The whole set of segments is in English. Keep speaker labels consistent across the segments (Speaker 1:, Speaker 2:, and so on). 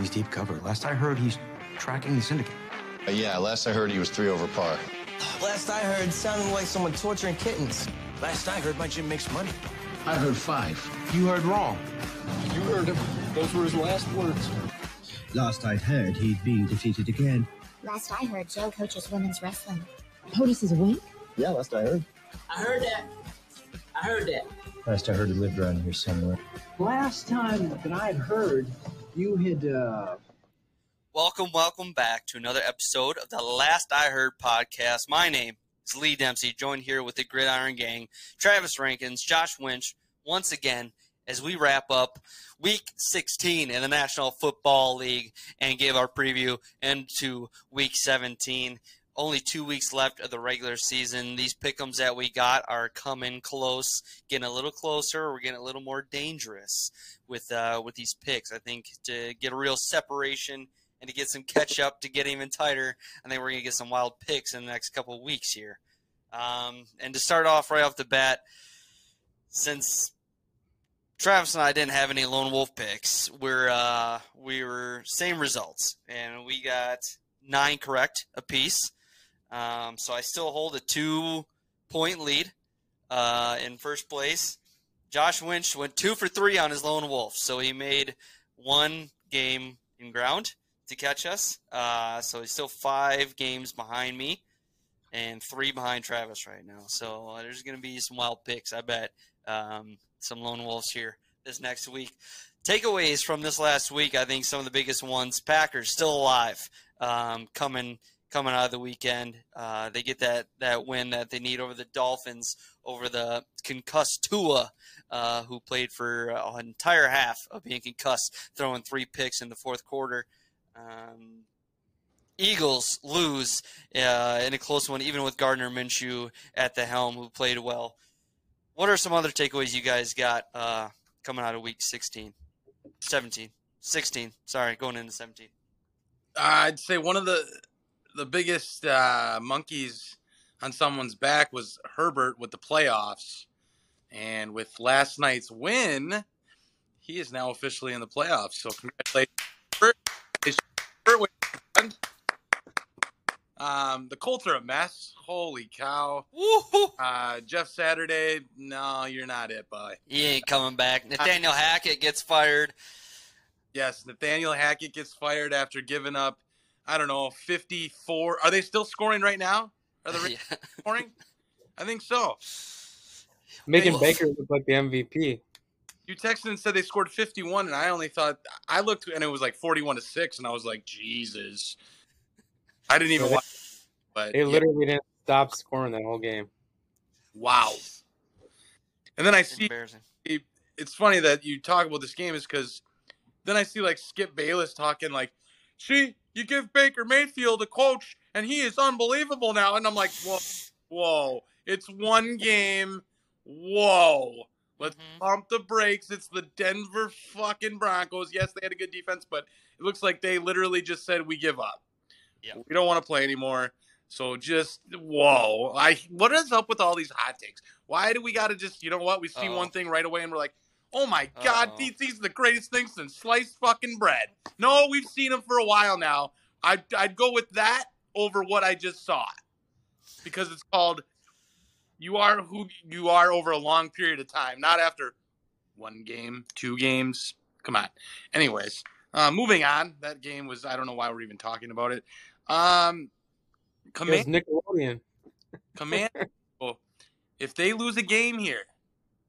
Speaker 1: He's deep cover. Last I heard, he's tracking the syndicate.
Speaker 2: Uh, yeah, last I heard he was three over par.
Speaker 3: Last I heard, sounded like someone torturing kittens.
Speaker 1: Last I heard, my gym makes money.
Speaker 4: I heard five.
Speaker 1: You heard wrong.
Speaker 4: You heard him. Those were his last words.
Speaker 5: Last I'd heard, he'd been defeated again.
Speaker 6: Last I heard, Joe coaches women's wrestling. POTUS is a wink?
Speaker 2: Yeah, last I heard.
Speaker 7: I heard that. I heard that.
Speaker 8: Last I heard he lived around here somewhere.
Speaker 9: Last time that I'd heard, you had, uh...
Speaker 10: Welcome, welcome back to another episode of the Last I Heard podcast. My name is Lee Dempsey, joined here with the Gridiron Gang, Travis Rankins, Josh Winch, once again, as we wrap up week 16 in the National Football League and give our preview into week 17 only two weeks left of the regular season. These pickums that we got are coming close, getting a little closer. We're getting a little more dangerous with uh, with these picks. I think to get a real separation and to get some catch up to get even tighter, I think we're gonna get some wild picks in the next couple weeks here. Um, and to start off right off the bat, since Travis and I didn't have any lone wolf picks, we're uh, we were same results, and we got nine correct apiece. Um, so I still hold a two point lead uh, in first place. Josh Winch went two for three on his lone wolf, so he made one game in ground to catch us. Uh, so he's still five games behind me and three behind Travis right now. So uh, there's going to be some wild picks, I bet. Um, some lone wolves here this next week. Takeaways from this last week, I think some of the biggest ones. Packers still alive, um, coming coming out of the weekend. Uh, they get that that win that they need over the Dolphins, over the concussed Tua, uh, who played for an entire half of being concussed, throwing three picks in the fourth quarter. Um, Eagles lose uh, in a close one, even with Gardner Minshew at the helm, who played well. What are some other takeaways you guys got uh, coming out of week 16, 17, 16? Sorry, going into 17.
Speaker 11: I'd say one of the the biggest uh, monkeys on someone's back was Herbert with the playoffs, and with last night's win, he is now officially in the playoffs. So congratulations, Herbert. Um, the Colts are a mess. Holy cow! Uh, Jeff Saturday, no, you're not it, boy.
Speaker 10: He ain't coming back. Nathaniel Hackett gets fired.
Speaker 11: Yes, Nathaniel Hackett gets fired after giving up I don't know, 54. Are they still scoring right now? Are they
Speaker 10: yeah.
Speaker 11: scoring? I think so.
Speaker 12: Making hey, Baker look like the MVP.
Speaker 11: You texted and said they scored 51, and I only thought I looked and it was like 41 to six, and I was like, Jesus. I didn't even watch. But
Speaker 12: they literally yeah. didn't stop scoring that whole game.
Speaker 11: Wow. And then I see it's funny that you talk about this game is because then I see like Skip Bayless talking like, see, you give Baker Mayfield a coach, and he is unbelievable now. And I'm like, whoa, whoa, it's one game. Whoa. Let's mm-hmm. pump the brakes. It's the Denver fucking Broncos. Yes, they had a good defense, but it looks like they literally just said we give up.
Speaker 10: Yeah.
Speaker 11: We don't want to play anymore. So just whoa. I what is up with all these hot takes? Why do we gotta just you know what? We see Uh-oh. one thing right away and we're like, Oh my God, these, these are the greatest thing since sliced fucking bread. No, we've seen him for a while now. I'd, I'd go with that over what I just saw because it's called you are who you are over a long period of time, not after one game, two games. Come on. Anyways, uh, moving on. That game was I don't know why we're even talking about it. Um,
Speaker 12: command Nickelodeon.
Speaker 11: command. if they lose a game here,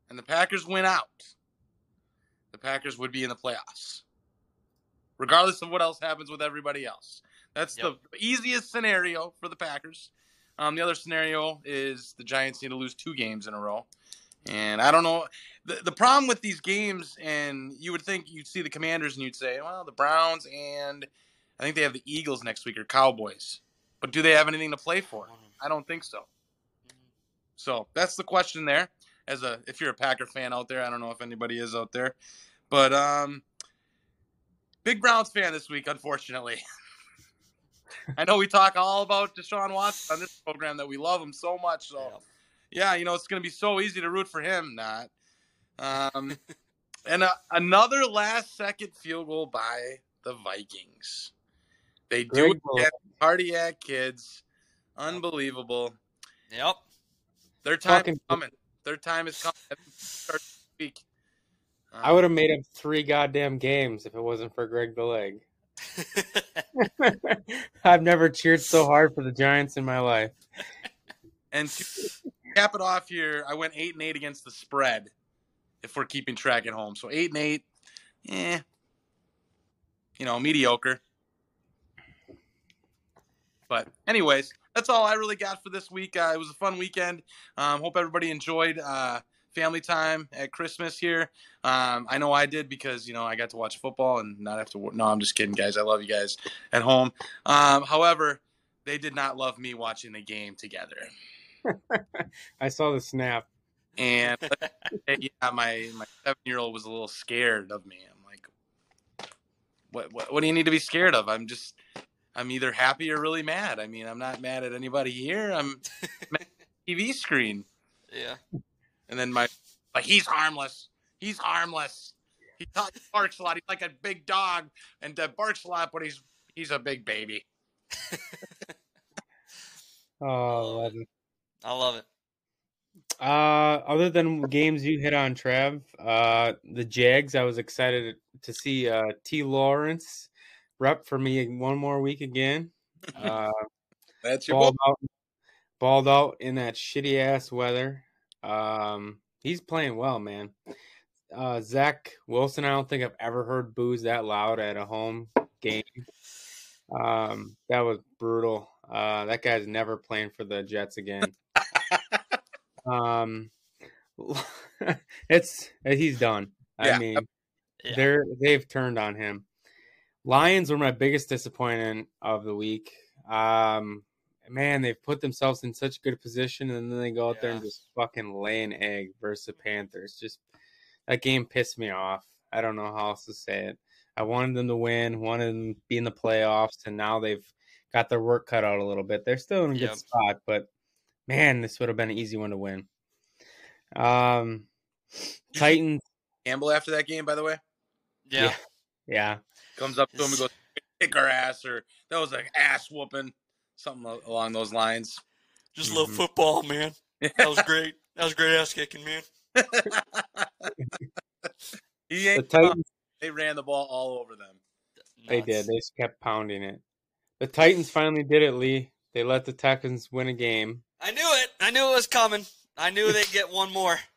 Speaker 11: and the Packers win out, the Packers would be in the playoffs, regardless of what else happens with everybody else. That's yep. the easiest scenario for the Packers. Um, the other scenario is the Giants need to lose two games in a row. And I don't know. The, the problem with these games, and you would think you'd see the Commanders and you'd say, well, the Browns and I think they have the Eagles next week or Cowboys. But do they have anything to play for? I don't think so. So that's the question there as a if you're a Packer fan out there. I don't know if anybody is out there, but um, big Browns fan this week, unfortunately. I know we talk all about Deshaun Watson on this program that we love him so much. So, yeah, you know it's going to be so easy to root for him. Not, um, and uh, another last second field goal by the Vikings. They do it cardiac kids. Unbelievable.
Speaker 10: Yep.
Speaker 11: Their time
Speaker 12: Fucking-
Speaker 11: is coming. Their time is coming. Start this.
Speaker 12: I would have made up three goddamn games if it wasn't for Greg the Leg. I've never cheered so hard for the Giants in my life.
Speaker 11: And to cap it off here, I went eight and eight against the spread. If we're keeping track at home, so eight and eight, eh, you know, mediocre. But anyways, that's all I really got for this week. Uh, it was a fun weekend. Um, hope everybody enjoyed uh, family time at Christmas here. Um, I know I did because you know I got to watch football and not have to. wo- No, I'm just kidding, guys. I love you guys at home. Um, however, they did not love me watching the game together.
Speaker 12: I saw the snap.
Speaker 11: And yeah, my my seven year old was a little scared of me. I'm like, what, what what do you need to be scared of? I'm just I'm either happy or really mad. I mean, I'm not mad at anybody here. I'm mad at the TV screen.
Speaker 10: Yeah.
Speaker 11: And then my like he's harmless. He's harmless. He, talk- barks a lot. He's like a big dog and uh, barks a lot, but he's he's a big baby.
Speaker 12: Oh, love it.
Speaker 10: I love it.
Speaker 12: Uh, other than games you hit on, Trav, uh, the Jags, I was excited to see uh, T. Lawrence rep for me one more week again. Uh,
Speaker 11: That's your
Speaker 12: balled
Speaker 11: boy.
Speaker 12: out, balled out in that shitty ass weather. Um, he's playing well, man. Uh, Zach Wilson, I don't think I've ever heard boos that loud at a home game. Um, that was brutal. Uh, that guy's never playing for the Jets again. um, it's he's done.
Speaker 11: Yeah.
Speaker 12: I mean,
Speaker 10: Yeah.
Speaker 12: they're they've turned on him. Lions were my biggest disappointment of the week. Um, man, they've put themselves in such a good position, and then they go out there and just fucking lay an egg versus the Panthers. Just that game pissed me off. I don't know how else to say it. I wanted them to win, wanted them to be in the playoffs, and now they've got their work cut out a little bit. They're still in a
Speaker 10: Yep.
Speaker 12: good spot, but man, this would have been an easy one to win. Um, Titans,
Speaker 11: Campbell after that game, by the way,
Speaker 10: Yeah.
Speaker 12: yeah.
Speaker 11: comes up to him and goes, "Kick our ass," or "That was an ass whooping," something along those lines.
Speaker 10: Just love
Speaker 12: Mhm.
Speaker 10: football, man. That was great. That was great ass kicking, man.
Speaker 11: he
Speaker 12: The
Speaker 11: ain't.
Speaker 12: Titans,
Speaker 11: They ran the ball all over them.
Speaker 12: they
Speaker 10: Nuts.
Speaker 12: did. They just kept pounding it. The Titans finally did it, Lee. They let the Texans win a game.
Speaker 10: I knew it. I knew it was coming. I knew they'd get one more.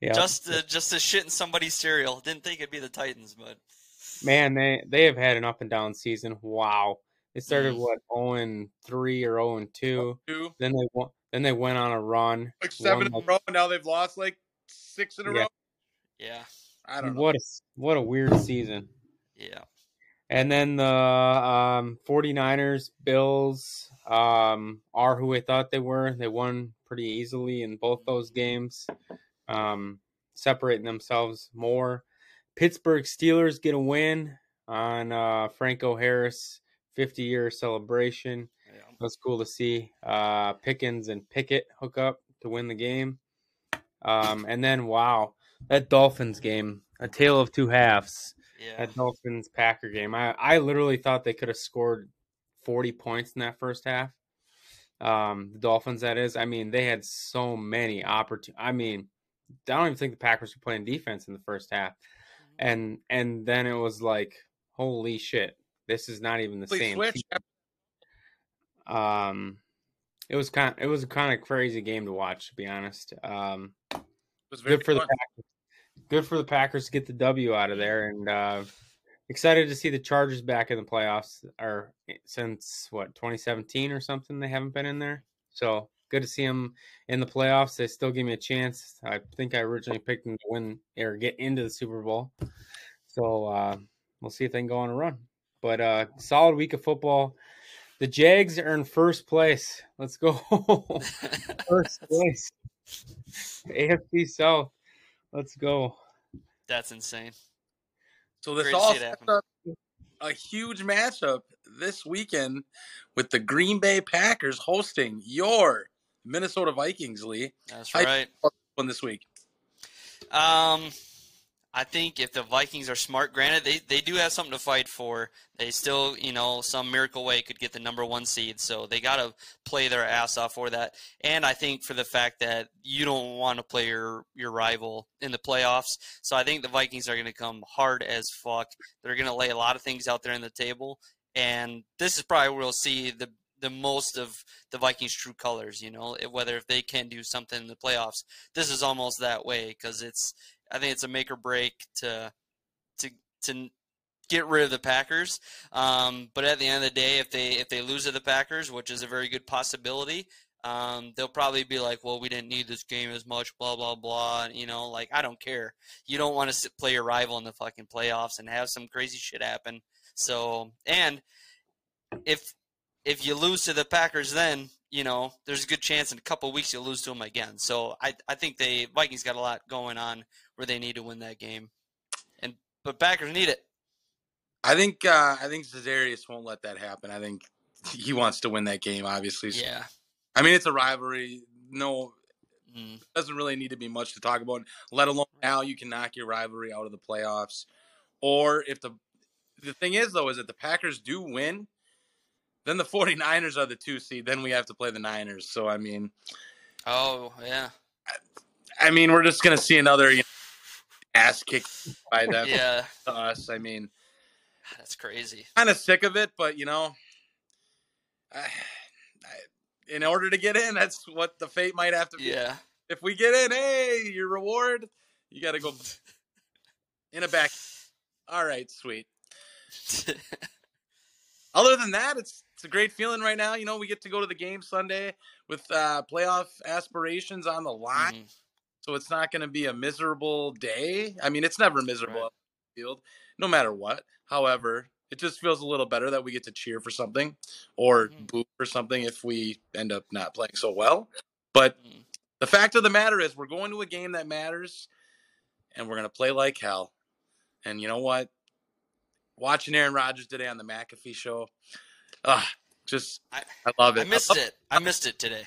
Speaker 12: Yeah,
Speaker 10: Just to, just to shit in somebody's cereal. Didn't think it'd be the Titans, but
Speaker 12: man, they they have had an up and down season. Wow, they started what zero and three or zero and two.
Speaker 11: Two,
Speaker 12: Then they won. Then they went on a run.
Speaker 11: like seven in
Speaker 12: Won
Speaker 11: a row, and now they've lost like six in a
Speaker 12: Yeah.
Speaker 11: row.
Speaker 10: yeah,
Speaker 11: I don't know.
Speaker 12: What a what a weird season.
Speaker 10: yeah.
Speaker 12: And then the um, 49ers, Bills um, are who I thought they were. They won pretty easily in both those games, um, separating themselves more. Pittsburgh Steelers get a win on uh, Franco Harris 50 year celebration.
Speaker 10: yeah.
Speaker 12: That was cool to see. Uh, Pickens and Pickett hook up to win the game. Um, and then, wow, that Dolphins game, a tale of two halves
Speaker 10: Yeah.
Speaker 12: that Dolphins Packer game. I, I literally thought they could have scored 40 points in that first half. Um, the Dolphins, that is. I mean, they had so many opportunities. I mean, I don't even think the Packers were playing defense in the first half. And and then it was like, holy shit, this is not even the
Speaker 11: Please
Speaker 12: same.
Speaker 11: switch.
Speaker 12: team. Um, it was kind. It was a kind of crazy game to watch, to be honest. Um,
Speaker 11: It was very
Speaker 12: good for the. Packers. Good for the Packers to get the W out of there, and uh, excited to see the Chargers back in the playoffs. Or since what 2017 or something, they haven't been in there. So good to see them in the playoffs. They still give me a chance. I think I originally picked them to win or get into the Super Bowl. So uh, we'll see if they can go on a run. But uh, solid week of football. The Jags are in first place. Let's go. first place. AFC South. Let's go.
Speaker 10: That's insane.
Speaker 11: So this
Speaker 10: Great
Speaker 11: all
Speaker 10: see
Speaker 11: sets up a huge matchup this weekend with the Green Bay Packers hosting your Minnesota Vikings, Lee.
Speaker 10: That's
Speaker 11: I-
Speaker 10: right.
Speaker 11: One this week.
Speaker 10: Um, I think if the Vikings are smart, granted they, they do have something to fight for. They still, you know, some miracle way could get the number one seed, so they got to play their ass off for that. And I think for the fact that you don't want to play your your rival in the playoffs, so I think the Vikings are going to come hard as fuck. They're going to lay a lot of things out there on the table, and this is probably where we'll see the the most of the Vikings' true colors. You know, whether if they can do something in the playoffs, this is almost that way because it's I think it's a make or break to to to get rid of the Packers. Um, but at the end of the day, if they if they lose to the Packers, which is a very good possibility, um, they'll probably be like, "Well, we didn't need this game as much." Blah blah blah. You know, like I don't care. You don't want to play your rival in the fucking playoffs and have some crazy shit happen. So, and if if you lose to the Packers, then you know there's a good chance in a couple weeks you'll lose to them again. So I I think the Vikings got a lot going on where they need to win that game, and but Packers need it.
Speaker 11: I think uh, I think Za'Darius won't let that happen. I think he wants to win that game. Obviously,
Speaker 10: yeah.
Speaker 11: I mean, it's a rivalry. No,
Speaker 10: mm.
Speaker 11: doesn't really need to be much to talk about. Let alone now you can knock your rivalry out of the playoffs, or if the the thing is though is that the Packers do win, then the 49ers are the two seed. Then we have to play the Niners. So I mean,
Speaker 10: oh yeah.
Speaker 11: I, I mean, we're just gonna see another you know, ass kicked by them.
Speaker 10: yeah.
Speaker 11: To us, I mean,
Speaker 10: that's crazy.
Speaker 11: Kind of sick of it, but you know, I, I, in order to get in, that's what the fate might have to be.
Speaker 10: Yeah.
Speaker 11: If we get in, hey, your reward, you got to go in a back. All right, sweet. Other than that, it's it's a great feeling right now. You know, we get to go to the game Sunday with uh, playoff aspirations on the line,
Speaker 10: mm-hmm.
Speaker 11: So it's not going to be a miserable day. I mean, it's never miserable
Speaker 10: right.
Speaker 11: on the field, no matter what. However, it just feels a little better that we get to cheer for something or
Speaker 10: mm-hmm.
Speaker 11: boo for something if we end up not playing so well. But
Speaker 10: mm-hmm.
Speaker 11: the fact of the matter is, we're going to a game that matters, and we're going to play like hell. And you know what? watching Aaron Rodgers today on the McAfee show. Ah, just I, I love it.
Speaker 10: I missed I love, it. I missed it today.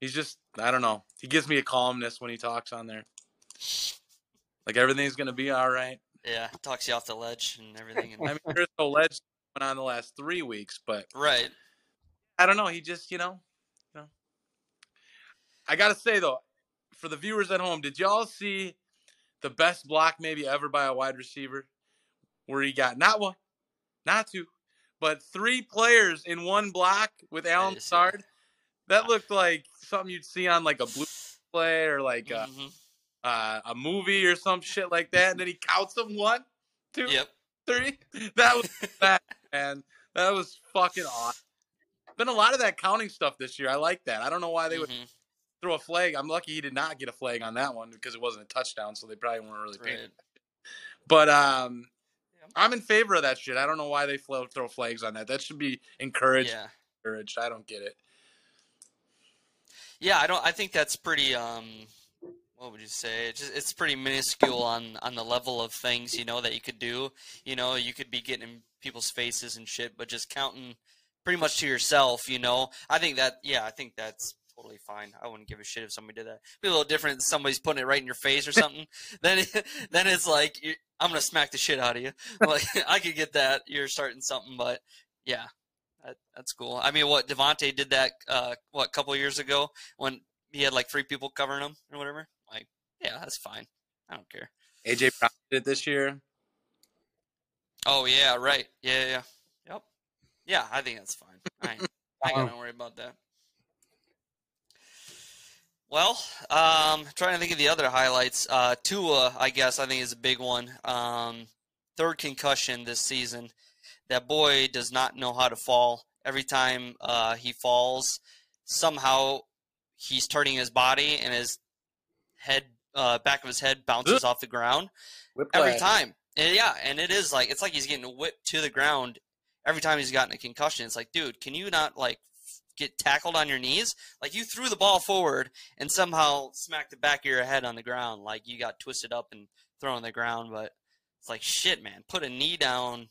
Speaker 11: He's just I don't know. He gives me a calmness when he talks on there. Like everything's gonna be all right.
Speaker 10: Yeah, talks you off the ledge and everything. And...
Speaker 11: I mean, there's no ledge going on the last three weeks, but
Speaker 10: right.
Speaker 11: I don't know. He just you know, you know. I gotta say though, for the viewers at home, did y'all see the best block maybe ever by a wide receiver? where he got not one, not two, but three players in one block with Allen Lazard. That looked like something you'd see on like a blue play or like a,
Speaker 10: mm-hmm.
Speaker 11: uh, a movie or some shit like that. And then he counts them one, two,
Speaker 10: yep.
Speaker 11: three. That was that, man. That was fucking awesome. Been a lot of that counting stuff this year. I like that. I don't know why they would
Speaker 10: mm-hmm.
Speaker 11: throw a flag. I'm lucky he did not get a flag on that one because it wasn't a touchdown, so they probably weren't really paying.
Speaker 10: Right.
Speaker 11: But um, I'm in favor of that shit. I don't know why they throw flags on that. That should be encouraged.
Speaker 10: Yeah.
Speaker 11: Encouraged. I don't get it.
Speaker 10: Yeah, I don't. I think that's pretty. Um, what would you say? It's, just, it's pretty minuscule on on the level of things you know that you could do. You know, you could be getting in people's faces and shit, but just counting pretty much to yourself. You know, I think that. Yeah, I think that's totally fine. I wouldn't give a shit if somebody did that. It'd be a little different. If Somebody's putting it right in your face or something. then, then it's like I'm gonna smack the shit out of you. Like I could get that. You're starting something, but yeah, that, that's cool. I mean, what Davante did that uh, what a couple years ago when he had like three people covering him or whatever. Like, yeah, that's fine. I don't care.
Speaker 11: AJ Brown did it this year.
Speaker 10: Oh yeah, right. Yeah, yeah, yep. Yeah, I think that's fine. I ain't, I ain't gonna worry about that. Well, um, trying to think of the other highlights. Uh, Tua, I guess, I think is a big one. Um, third concussion this season. That boy does not know how to fall. Every time uh, he falls, somehow he's turning his body and his head, uh, back of his head bounces off the ground every time. And yeah, and it is like it's like he's getting whipped to the ground every time he's gotten a concussion. It's like, dude, can you not like get tackled on your knees. Like you threw the ball forward and somehow smacked the back of your head on the ground. Like you got twisted up and thrown on the ground. But it's like shit, man. Put a knee down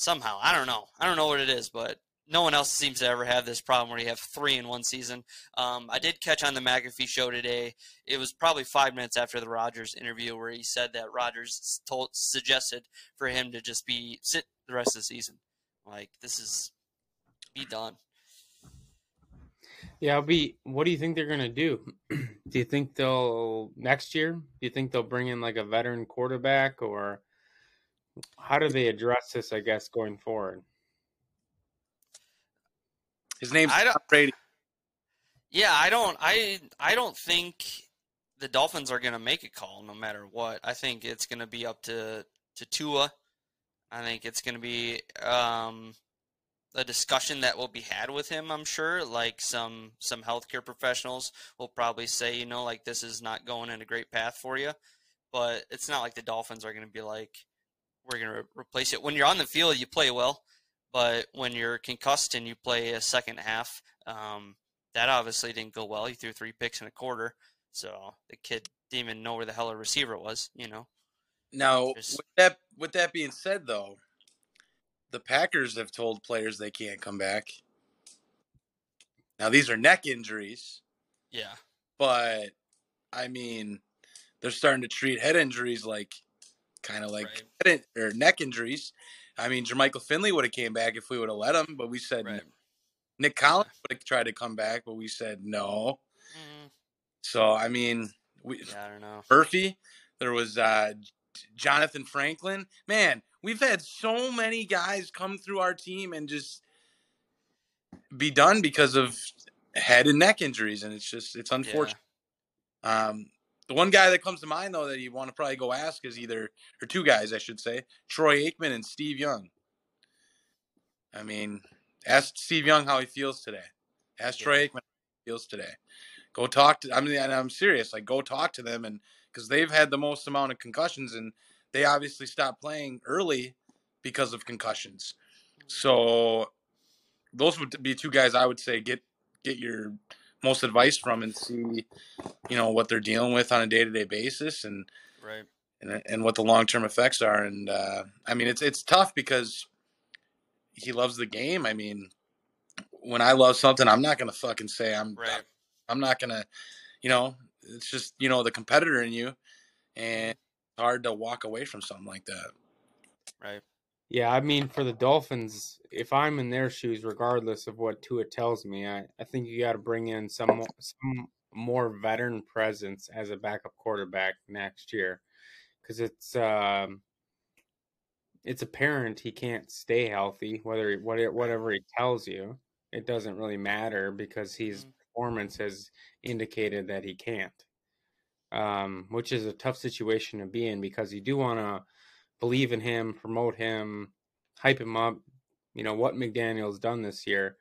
Speaker 10: somehow. I don't know. I don't know what it is, but no one else seems to ever have this problem where you have three in one season. Um, I did catch on the McAfee show today. It was probably five minutes after the Rodgers interview where he said that Rodgers told suggested for him to just be sit the rest of the season. Like this is be done.
Speaker 12: Yeah, I'll be. What do you think they're gonna do? do you think they'll next year? Do you think they'll bring in like a veteran quarterback, or how do they address this? I guess going forward.
Speaker 11: His name's
Speaker 10: I don't-
Speaker 11: Brady.
Speaker 10: Yeah, I don't I I don't think the Dolphins are going to make a call no matter what. I think it's going to be up to to Tua. I think it's going to be um a discussion that will be had with him, I'm sure. Like some some healthcare professionals will probably say, you know, like this is not going in a great path for you. But it's not like the Dolphins are going to be like we're going to re- replace it. When you're on the field, you play well, but when you're concussed and you play a second half, um, that obviously didn't go well. He threw three picks in a quarter, so the kid didn't even know where the hell a receiver was. You know,
Speaker 11: Now,
Speaker 10: Just-
Speaker 11: with that with that being said, though, the Packers have told players they can't come back. Now, these are neck injuries,
Speaker 10: yeah,
Speaker 11: but I mean, they're starting to treat head injuries like kind of like
Speaker 10: Right.
Speaker 11: or neck injuries. I mean, Jermichael Finley would have came back if we would have let him, but we said
Speaker 10: right.
Speaker 11: Nick Collins would have tried to come back, but we said no.
Speaker 10: Mm,
Speaker 11: So I mean, we
Speaker 10: yeah, I don't know.
Speaker 11: Murphy. There was uh, Johnathan Franklin. Man, we've had so many guys come through our team and just be done because of head and neck injuries, and it's just it's unfortunate. Um, the one guy that comes to mind though that you want to probably go ask is either or two guys I should say, Troy Aikman and Steve Young. I mean, ask Steve Young how he feels today. Ask Troy Aikman how he feels today. Go talk to. I mean, I'm serious. Like, go talk to them, and because they've had the most amount of concussions, and they obviously stopped playing early because of concussions. Mm-hmm. So, those would be two guys I would say get get your most advice from and see, you know, what they're dealing with on a day to day basis, and
Speaker 10: Right.
Speaker 11: and and what the long term effects are. And uh, I mean, it's it's tough because he loves the game. I mean, when I love something, I'm not gonna fucking say I'm
Speaker 10: Right.
Speaker 11: I'm not gonna, you know, it's just you know the competitor in you, and it's hard to walk away from something like that.
Speaker 10: Right.
Speaker 12: Yeah, I mean, for the Dolphins, if I'm in their shoes, regardless of what Tua tells me, I, I think you got to bring in some some more veteran presence as a backup quarterback next year, because it's um, it's apparent he can't stay healthy. Whether whatever whatever he tells you, it doesn't really matter because his performance has indicated that he can't. Um, which is a tough situation to be in because you do want to believe in him, promote him, hype him up. You know what McDaniel's done this year,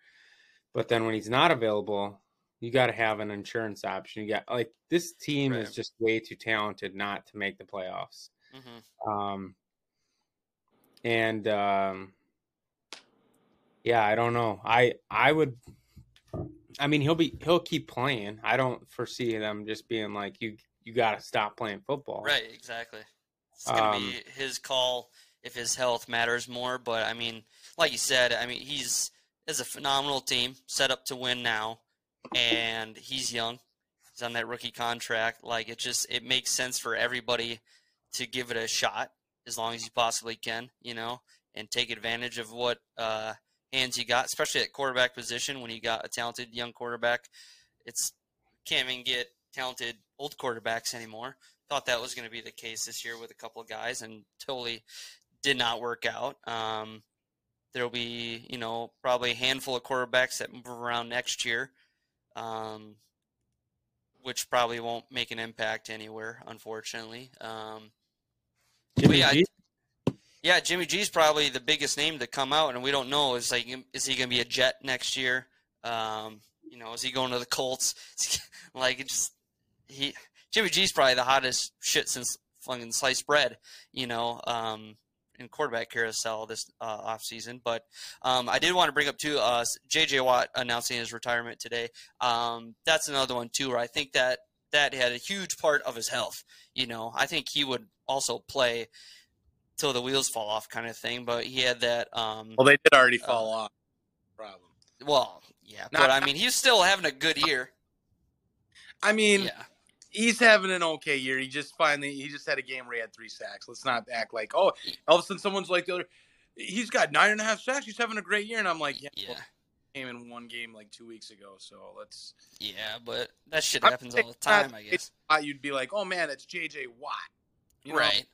Speaker 12: but then when he's not available, you got to have an insurance option. You got like this team is just way too talented not to make the playoffs.
Speaker 10: hmm
Speaker 12: Um, and um, yeah, I don't know. I I would. I mean, he'll be he'll keep playing. I don't foresee them just being like you. You got to stop playing football.
Speaker 10: Right. Exactly. It's gonna
Speaker 12: Um,
Speaker 10: be his call if his health matters more. But I mean, like you said, I mean he's is a phenomenal team set up to win now, and he's young. He's on that rookie contract. Like it just it makes sense for everybody to give it a shot as long as you possibly can, you know, and take advantage of what uh, hands you got, especially at quarterback position when you got a talented young quarterback. It's can't even get talented old quarterbacks anymore. Thought that was going to be the case this year with a couple of guys, and totally did not work out. Um, there'll be, you know, probably a handful of quarterbacks that move around next year, um, which probably won't make an impact anywhere, unfortunately. Um,
Speaker 12: Jimmy
Speaker 10: yeah,
Speaker 12: G?
Speaker 10: yeah, Jimmy G's probably the biggest name to come out, and we don't know is like is he going to be a Jet next year? Um, you know, is he going to the Colts? like it just he Jimmy G's probably the hottest shit since fucking sliced bread. You know, um, in quarterback carousel this uh, off season. But um, I did want to bring up too uh, J.J. Watt announcing his retirement today. Um, that's another one too, where I think that that had a huge part of his health. You know, I think he would also play till the wheels fall off kind of thing. But he had that. Um,
Speaker 11: Well, they did already fall off. problem.
Speaker 10: Well, yeah,
Speaker 11: Not-
Speaker 10: but I mean, he's still having a good year.
Speaker 11: I mean,
Speaker 10: Yeah,
Speaker 11: he's having an okay year. He just finally he just had a game where he had three sacks. Let's not act like oh all of a sudden someone's like the other. He's got nine and a half sacks. He's having a great year, and I'm like, yeah,
Speaker 10: yeah,
Speaker 11: well, came in one game like two weeks ago. So let's.
Speaker 10: yeah. But that shit happens all the time, I guess.
Speaker 11: You'd be like, oh man, that's J.J. Watt, You know?
Speaker 10: Right.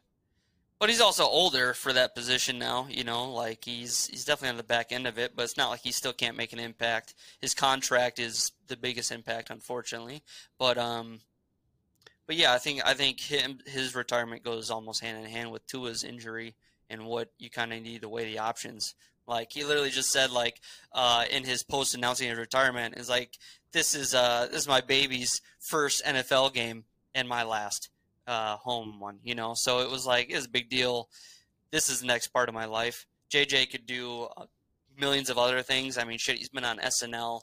Speaker 10: But he's also older for that position now, you know, like he's he's definitely on the back end of it, but it's not like he still can't make an impact. His contract is the biggest impact unfortunately. But um but yeah, I think I think him his retirement goes almost hand in hand with Tua's injury and what you kind of need to weigh the options. Like he literally just said like uh in his post announcing his retirement is like this is uh this is my baby's first NFL game and my last uh, home one, you know. So it was like it was a big deal. This is the next part of my life. JJ could do uh, millions of other things. I mean, shit, he's been on SNL.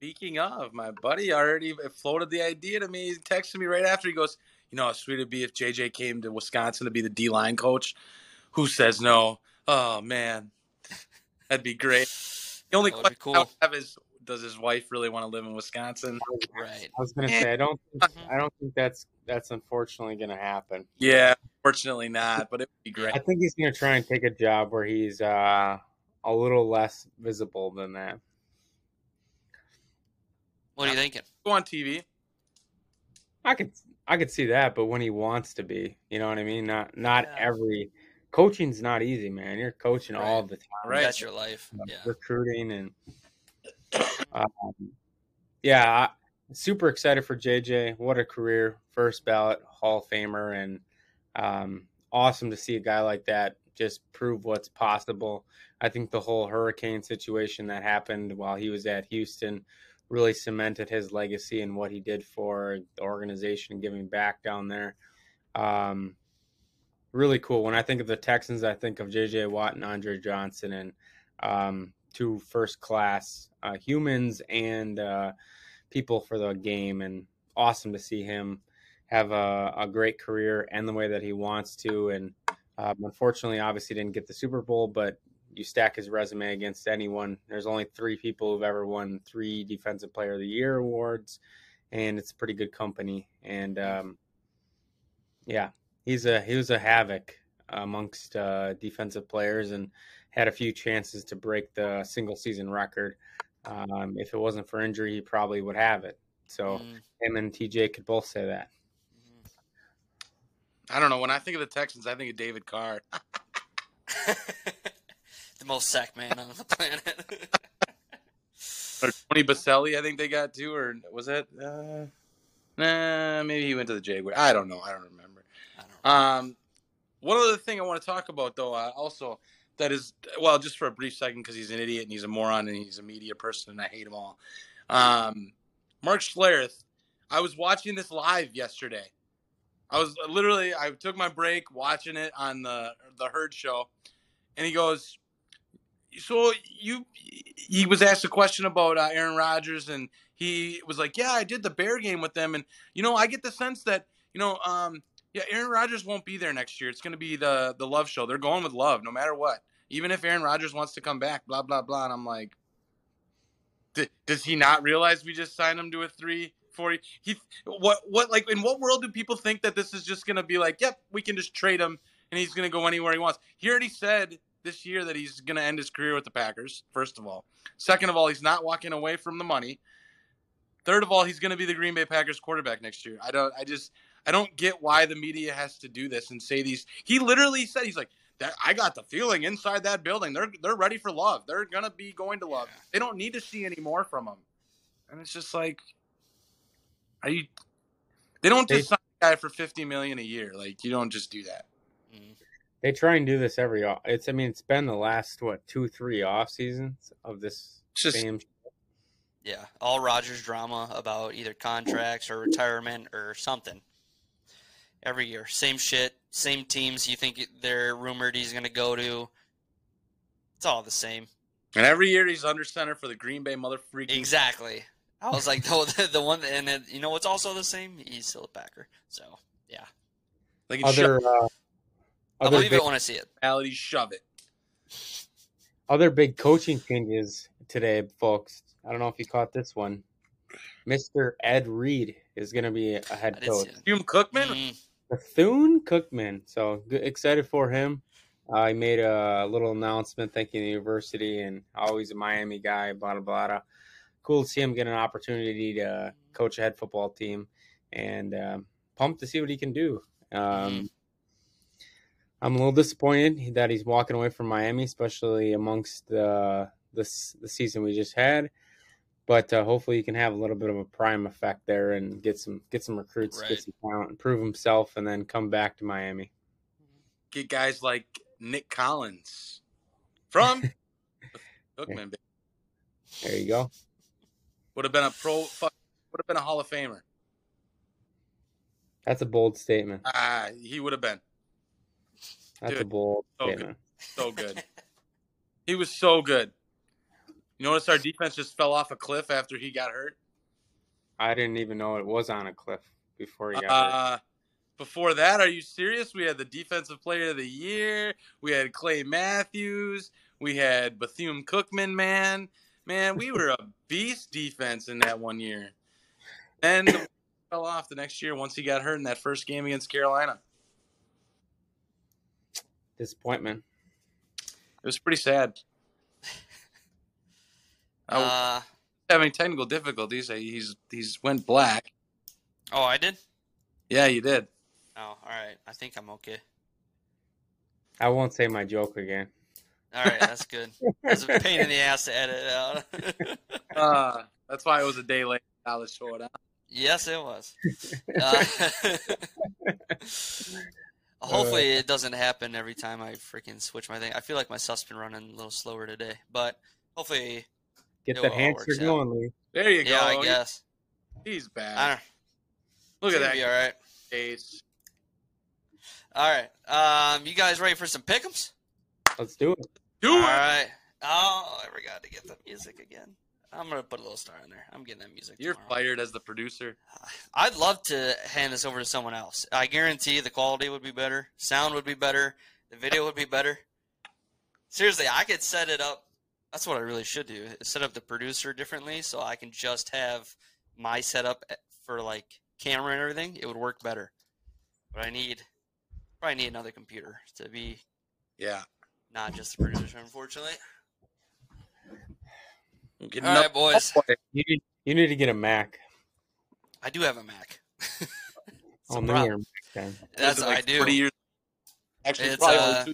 Speaker 11: Speaking of, my buddy already floated the idea to me. He texted me right after. He goes, "You know how sweet it'd be if JJ came to Wisconsin to be the D line coach." Who says no? Oh man, that'd be great. The only
Speaker 10: That would be
Speaker 11: question I have is, does his wife really want to live in Wisconsin?
Speaker 10: Right.
Speaker 12: I was gonna say I don't think, I don't think that's that's unfortunately gonna happen.
Speaker 11: Yeah, fortunately not, but it would be great.
Speaker 12: I think he's gonna try and take a job where he's uh, a little less visible than that.
Speaker 10: What are you thinking?
Speaker 11: Go on TV.
Speaker 12: I could I could see that, but when he wants to be, you know what I mean? Not not
Speaker 10: Yeah.
Speaker 12: every coaching's not easy, man. You're coaching all the time,
Speaker 11: Right.
Speaker 10: That's your life.
Speaker 12: uh,
Speaker 10: Yeah.
Speaker 12: recruiting and um, yeah, I, super excited for JJ. What a career, first ballot Hall of Famer, and um, awesome to see a guy like that just prove what's possible. I think the whole hurricane situation that happened while he was at Houston really cemented his legacy and what he did for the organization, giving back down there. Um, really cool. When I think of the Texans, I think of J.J. Watt and Andre Johnson, and um, two first class uh, humans and uh, people for the game. And awesome to see him have a, a great career and the way that he wants to. And um, unfortunately, obviously, didn't get the Super Bowl, but you stack his resume against anyone. There's only three people who've ever won three Defensive Player of the Year awards, and it's a pretty good company. And um, yeah, he's a he was a havoc amongst uh, defensive players and had a few chances to break the single season record. Um, if it wasn't for injury, he probably would have it. So
Speaker 10: Mm,
Speaker 12: him and TJ could both say that.
Speaker 11: I don't know. When I think of the Texans, I think of David Carr.
Speaker 10: the most sack man on the planet.
Speaker 11: or Tony Boselli, I think they got too, or was that? Uh, nah, maybe he went to the Jaguars. I don't know. I don't remember.
Speaker 10: I don't know.
Speaker 11: Um, one other thing I want to talk about, though, uh, also that is well, just for a brief second, because he's an idiot and he's a moron and he's a media person and I hate him all. Um, Mark Schlereth, I was watching this live yesterday. I was literally I took my break watching it on the the Herd show, and he goes, "So you?" He was asked a question about uh, Aaron Rodgers, and he was like, "Yeah, I did the Bear game with them, and you know, I get the sense that you know, um, yeah, Aaron Rodgers won't be there next year. It's going to be the the Love show. They're going with Love, no matter what. Even if Aaron Rodgers wants to come back, blah blah blah." And I'm like, "D- "Does he not realize we just signed him to a three?" 40 he what what like in what world do people think that this is just going to be like yep we can just trade him and he's going to go anywhere he wants he already said this year that he's going to end his career with the packers first of all second of all he's not walking away from the money third of all he's going to be the green bay packers quarterback next year i don't i just i don't get why the media has to do this and say these he literally said he's like that i got the feeling inside that building they're they're ready for love they're going to be going to love they don't need to see any more from him and it's just like are you? They don't just
Speaker 12: They-
Speaker 11: sign a guy for fifty million a year. Like you don't just do that.
Speaker 10: Mm.
Speaker 12: They try and do this every. off- It's. I mean, it's been the last what two, three off seasons of this
Speaker 11: just
Speaker 12: same.
Speaker 10: Yeah, all Rodgers drama about either contracts or retirement or something. Every year, same shit, same teams. You think they're rumored he's going to go to. It's all the same.
Speaker 11: and every year he's under center for the Green Bay mother freaking.
Speaker 10: Exactly. I was like, the, the, the one, and then, you know what's also the same? He's still a Packer. So yeah,
Speaker 11: Like
Speaker 12: Other. Uh,
Speaker 10: I'll
Speaker 12: other
Speaker 10: believe
Speaker 12: big,
Speaker 10: it when I see it.
Speaker 11: reality, shove it.
Speaker 12: other big coaching changes today, folks. I don't know if you caught this one. Mr. Ed Reed is going to be a head coach.
Speaker 10: see that.
Speaker 11: Hume Cookman.
Speaker 10: Mm,
Speaker 12: Bethune Cookman. So g- excited for him. Uh, made a little announcement thanking the university and always a Miami guy, blah, blah, blah. blah. Cool to see him get an opportunity to coach a head football team and um, pumped to see what he can do. Um,
Speaker 10: Mhm.
Speaker 12: I'm a little disappointed that he's walking away from Miami, especially amongst the, the, the season we just had. But uh, hopefully he can have a little bit of a prime effect there and get some get some recruits,
Speaker 10: Right.
Speaker 12: get some talent, prove himself, and then come back to Miami.
Speaker 11: Get guys like Nick Collins from Cookman.
Speaker 12: There you go.
Speaker 11: Would have been a pro. Would have been a Hall of Famer.
Speaker 12: That's a bold statement.
Speaker 11: Ah, he would have been
Speaker 12: That's a
Speaker 11: Dude,
Speaker 12: bold
Speaker 11: so good. so good. he was so good. You notice our defense just fell off a cliff after he got hurt.
Speaker 12: I didn't even know it was on a cliff before he got hurt.
Speaker 11: Uh, before that, are you serious? We had the defensive player of the year. We had Clay Matthews. We had Bethune Cookman. Man, man, we were a beast defense in that one year. And fell off the next year once he got hurt in that first game against Carolina.
Speaker 12: Disappointment.
Speaker 11: It was pretty sad. I
Speaker 10: uh,
Speaker 11: having technical difficulties. He's he's went black.
Speaker 10: oh, I did.
Speaker 11: Yeah, you did.
Speaker 10: Oh, all right. I think I'm okay.
Speaker 12: I won't say my joke again.
Speaker 10: All right, that's good. It's a pain in the ass to edit out.
Speaker 11: Uh, that's why it was a day late. I was short. Huh?
Speaker 10: yes, it was. Uh, hopefully, it doesn't happen every time I freaking switch my thing. I feel like my stuff's been running a little slower today, but hopefully,
Speaker 12: Get
Speaker 10: It
Speaker 12: that
Speaker 10: all
Speaker 12: hamster
Speaker 10: works out.
Speaker 12: going, Lee.
Speaker 11: There you go.
Speaker 10: yeah,
Speaker 11: go.
Speaker 10: I guess.
Speaker 11: He's
Speaker 10: I
Speaker 11: bad.
Speaker 10: don't,
Speaker 11: Look at
Speaker 10: it's
Speaker 11: that
Speaker 10: Be all right.
Speaker 11: face.
Speaker 10: All right. Um, you guys ready for some pick'ems?
Speaker 12: Let's do it.
Speaker 11: Do
Speaker 10: All
Speaker 11: it.
Speaker 10: right. Oh, I forgot to get the music again. I'm gonna put a little star in there. I'm getting that music.
Speaker 11: You're
Speaker 10: tomorrow.
Speaker 11: fired as the producer.
Speaker 10: I'd love to hand this over to someone else. I guarantee the quality would be better, sound would be better, the video would be better. Seriously, I could set it up. That's what I really should do. Set up the producer differently so I can just have my setup for like camera and everything. It would work better. But I need probably need another computer to be
Speaker 11: Yeah.
Speaker 10: not just the producer, unfortunately.
Speaker 11: I'm
Speaker 10: All right,
Speaker 11: up-
Speaker 10: boys.
Speaker 11: Oh.
Speaker 12: You need, you need to get a Mac.
Speaker 10: I do have a Mac. It's a
Speaker 12: Oh, maybe you're a Mac then.
Speaker 10: That's
Speaker 11: Is it
Speaker 10: what I do.
Speaker 11: years? Actually,
Speaker 10: It's,
Speaker 11: probably
Speaker 10: uh.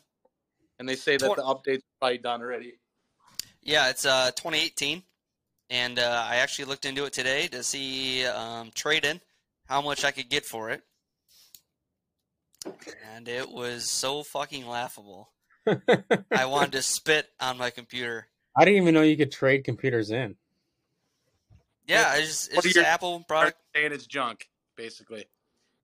Speaker 11: And they say that
Speaker 10: twen-
Speaker 11: the updates are probably done already.
Speaker 10: Yeah, it's uh 2018, and uh, I actually looked into it today to see um, trade in how much I could get for it, and it was so fucking laughable. I wanted to spit on my computer.
Speaker 12: I didn't even know you could trade computers in.
Speaker 10: Yeah, it's just, it's
Speaker 11: are
Speaker 10: just an
Speaker 11: your-
Speaker 10: Apple product.
Speaker 11: Saying it's junk, basically.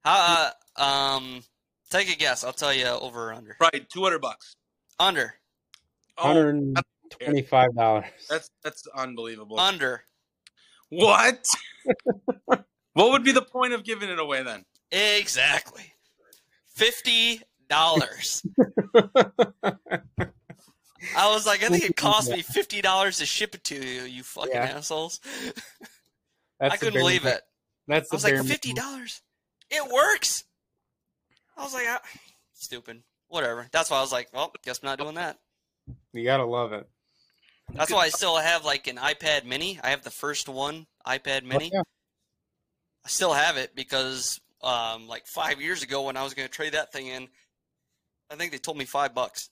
Speaker 10: How, uh, um, take a guess. I'll tell you over or under.
Speaker 11: Right, 200 bucks.
Speaker 10: Under,
Speaker 11: Oh,
Speaker 12: $125.
Speaker 11: that's that's unbelievable.
Speaker 10: under.
Speaker 11: what? what would be the point of giving it away then?
Speaker 10: Exactly. Fifty dollars. I was like, I think it cost me fifty dollars to ship it to you, you fucking
Speaker 12: Yeah.
Speaker 10: assholes. I couldn't believe it.
Speaker 12: That's
Speaker 10: I was like, fifty dollars. It works. I was like, stupid. Whatever. That's why I was like, well, guess I'm not doing that.
Speaker 12: You gotta love it.
Speaker 10: That's why I still have like an iPad Mini. I have the first one iPad Mini.
Speaker 12: yeah.
Speaker 10: I still have it because um, like five years ago when I was going to trade that thing in, I think they told me five bucks.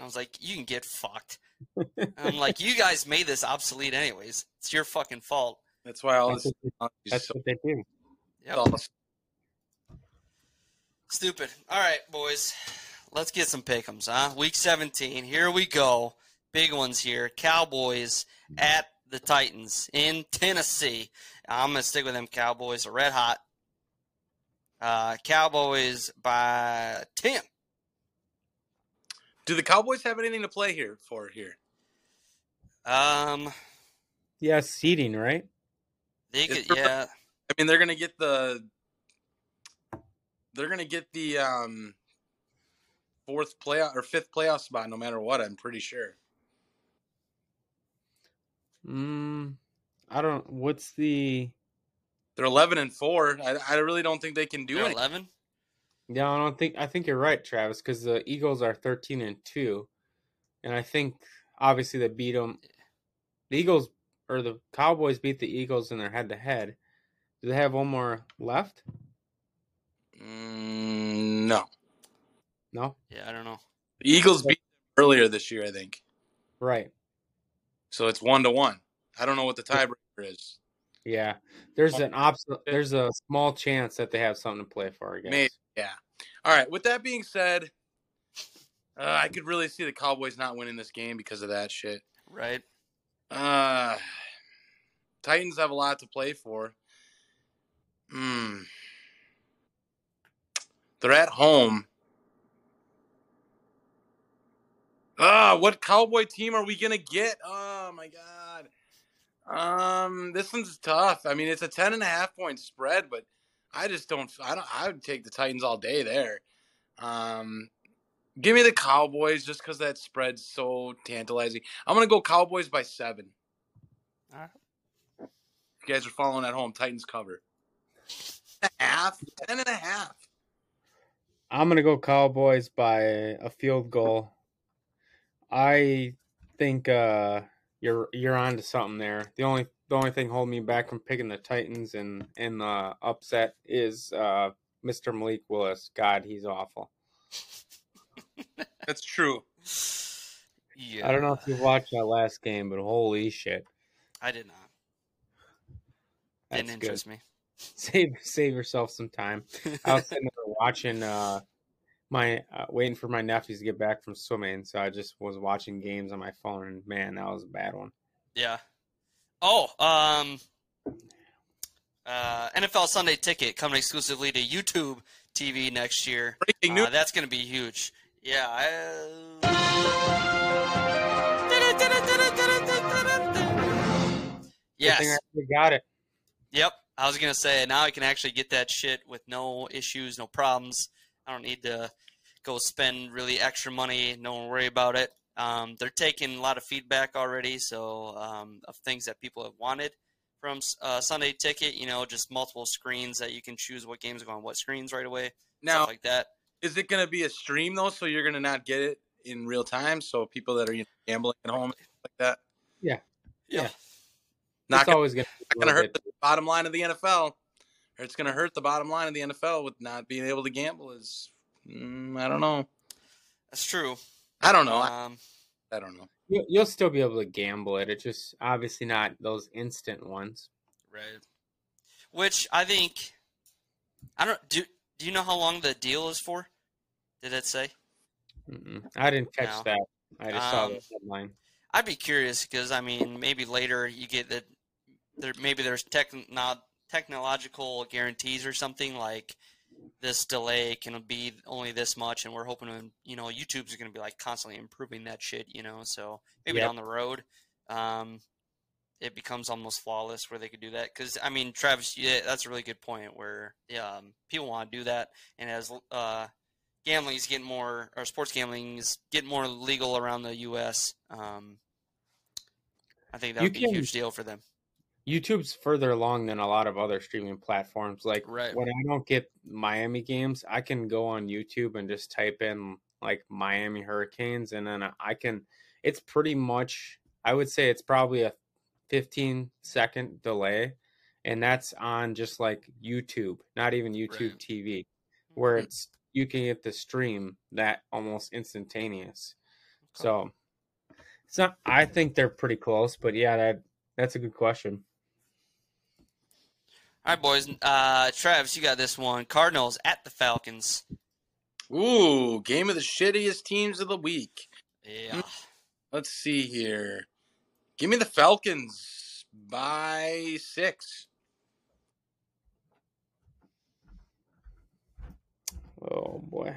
Speaker 10: I was like, you can get fucked. I'm like, you guys made this obsolete anyways. It's your fucking fault.
Speaker 11: That's why all
Speaker 12: That's
Speaker 11: this
Speaker 12: what
Speaker 11: is
Speaker 12: That's
Speaker 11: so
Speaker 12: what they do.
Speaker 10: Yep.
Speaker 11: awesome.
Speaker 10: Stupid. All right, boys. Let's get some pickums, huh? Week 17. Here we go. Big ones here. Cowboys at the Titans in Tennessee. I'm going to stick with them Cowboys. Are red hot. Uh, Cowboys by 10.
Speaker 11: Do the Cowboys have anything to play here for here?
Speaker 10: Um,
Speaker 12: Yeah, seating, right?
Speaker 10: they
Speaker 11: It's
Speaker 10: could,
Speaker 11: for-
Speaker 10: yeah.
Speaker 11: I mean, they're gonna get the they're gonna get the um fourth playoff or fifth playoff spot no matter what. I'm pretty sure.
Speaker 12: Mm, I don't. What's the?
Speaker 11: They're eleven and four. I, I really don't think they can do it.
Speaker 10: eleven.
Speaker 12: Yeah, I don't think. I think you're right, Travis, because the Eagles are thirteen and two, and I think obviously they beat them. The Eagles or the Cowboys beat the Eagles in their head to head. Do they have one more left?
Speaker 11: Mm, no,
Speaker 12: No.
Speaker 10: Yeah, I don't know.
Speaker 11: the Eagles beat them earlier this year, I think.
Speaker 12: Right.
Speaker 11: So it's one to one. I don't know what the tiebreaker is.
Speaker 12: Yeah. There's an obs- There's a small chance that they have something to play for. I guess.
Speaker 11: Maybe, yeah. All right. With that being said, uh, I could really see the Cowboys not winning this game because of that shit.
Speaker 10: Right.
Speaker 11: Uh, Titans have a lot to play for. Hmm. They're at home. Ah, what cowboy team are we gonna get? Oh my god. Um, this one's tough. I mean, it's a ten and a half point spread, but I just don't. I don't. I would take the Titans all day there. Um, give me the Cowboys just because that spread's so tantalizing. I'm gonna go Cowboys by seven.
Speaker 10: All right.
Speaker 11: If you guys are following at home, Titans cover. A half, ten and a half.
Speaker 12: I'm gonna go Cowboys by a field goal. I think uh, you're you're on to something there. The only the only thing holding me back from picking the Titans and and the upset is uh, Mr. Malik Willis. God, he's awful.
Speaker 11: That's true.
Speaker 10: Yeah.
Speaker 12: I don't know if you watched that last game, but holy shit,
Speaker 10: I did not.
Speaker 12: that's
Speaker 10: Didn't
Speaker 12: good.
Speaker 10: me.
Speaker 12: Save save yourself some time. I was sitting there watching uh, my uh, waiting for my nephews to get back from swimming, so I just was watching games on my phone, and man, that was a bad one.
Speaker 10: Yeah. Oh, um, uh, NFL Sunday Ticket coming exclusively to YouTube TV next year.
Speaker 11: Breaking
Speaker 10: Uh, that's going to be huge. Yeah. I... Yes.
Speaker 12: I actually got it.
Speaker 10: Yep. I was gonna say now I can actually get that shit with no issues, no problems. I don't need to go spend really extra money. No one worry about it. Um, they're taking a lot of feedback already, so um, of things that people have wanted from uh, Sunday Ticket. You know, just multiple screens that you can choose what games go on what screens right away.
Speaker 11: Now,
Speaker 10: stuff like that.
Speaker 11: is it going to be a stream though? So you're going to not get it in real time. So people that are you know, gambling at home like that,
Speaker 12: Yeah.
Speaker 10: Yeah.
Speaker 11: not
Speaker 12: it's
Speaker 11: gonna,
Speaker 12: always gonna,
Speaker 11: not going to hurt the bottom line of the NFL. Or it's going to hurt the bottom line of the NFL with not being able to gamble. Is mm, I don't know.
Speaker 10: That's true.
Speaker 11: I don't know. I,
Speaker 10: Um,
Speaker 11: I don't know.
Speaker 12: You, you'll still be able to gamble it. It's just obviously not those instant ones.
Speaker 10: right. Which I think I don't do. Do you know how long the deal is for? Did it say?
Speaker 12: Mm-mm. I didn't catch
Speaker 10: No.
Speaker 12: that. I just saw
Speaker 10: Um,
Speaker 12: the headline.
Speaker 10: I'd be curious because I mean, maybe later you get that there maybe there's tech not technological guarantees or something like this delay can be only this much, and we're hoping to, you know YouTube's going to be like constantly improving that shit, you know. So maybe
Speaker 12: Yep.
Speaker 10: down the road, um, it becomes almost flawless where they could do that. Because I mean, Travis, yeah, that's a really good point where um, people want to do that, and as uh, gambling is getting more, or sports gambling is getting more legal around the U.S. Um, I think that
Speaker 12: You
Speaker 10: would be a huge deal for them.
Speaker 12: YouTube's further along than a lot of other streaming platforms. Like
Speaker 10: Right.
Speaker 12: when I don't get Miami games, I can go on YouTube and just type in like Miami Hurricanes, and then I can. It's pretty much. I would say it's probably a 15 second delay, and that's on just like YouTube, not even YouTube
Speaker 10: Right.
Speaker 12: TV, where
Speaker 10: Mhm.
Speaker 12: it's you can get the stream that almost instantaneous. So it's not. I think they're pretty close, but yeah, that that's a good question.
Speaker 10: All right, boys. Uh, Travis, you got this one. Cardinals at the Falcons.
Speaker 11: Ooh, game of the shittiest teams of the week.
Speaker 10: Yeah.
Speaker 11: Let's see here. Give me the Falcons by six.
Speaker 12: Oh boy,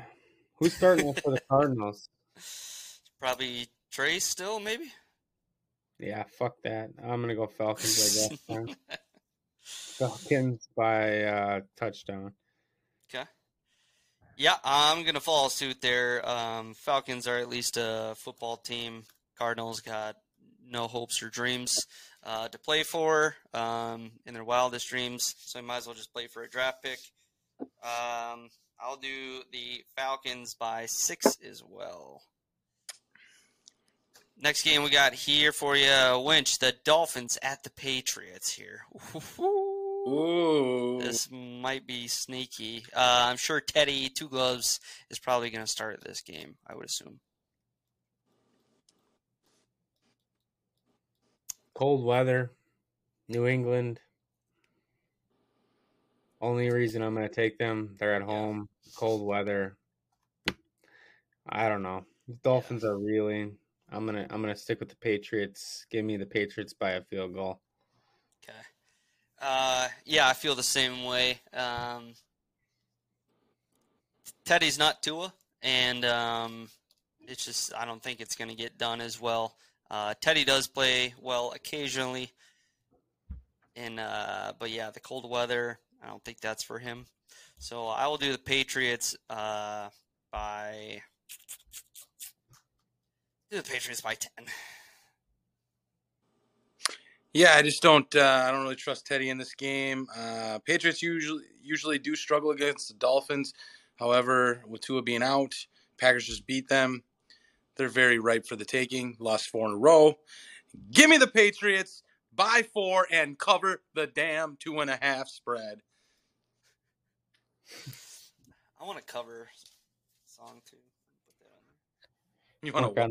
Speaker 12: who's starting for the Cardinals?
Speaker 10: Probably Trace still, maybe.
Speaker 12: Yeah, fuck that. I'm gonna go Falcons. I guess. Falcons by uh, touchdown.
Speaker 10: Okay. Yeah, I'm gonna follow suit there. Um, Falcons are at least a football team. Cardinals got no hopes or dreams uh, to play for um, in their wildest dreams. So I might as well just play for a draft pick. Um, I'll do the Falcons by six as well. Next game we got here for you, Winch. The Dolphins at the Patriots here.
Speaker 11: Ooh.
Speaker 10: This might be sneaky. Uh, I'm sure Teddy Two Gloves is probably going to start this game. I would assume.
Speaker 12: Cold weather, New England. Only reason I'm going to take them, they're at home, cold weather. I don't know. Dolphins are reeling. I'm gonna I'm gonna stick with the Patriots. Give me the Patriots by a field goal.
Speaker 10: Okay. Uh, yeah, I feel the same way. Um, Teddy's not Tua, and um, it's just I don't think it's to get done as well. Uh, Teddy does play well occasionally, and uh, but yeah, the cold weather I don't think that's for him. So I will do the Patriots uh, by the Patriots by ten.
Speaker 11: Yeah, I just don't. Uh, I don't really trust Teddy in this game. Uh, Patriots usually usually do struggle against the Dolphins. However, with Tua being out, Packers just beat them. They're very ripe for the taking. Lost four in a row. Give me the Patriots by four and cover the damn two and a half spread.
Speaker 10: I want to cover song too.
Speaker 11: You want to?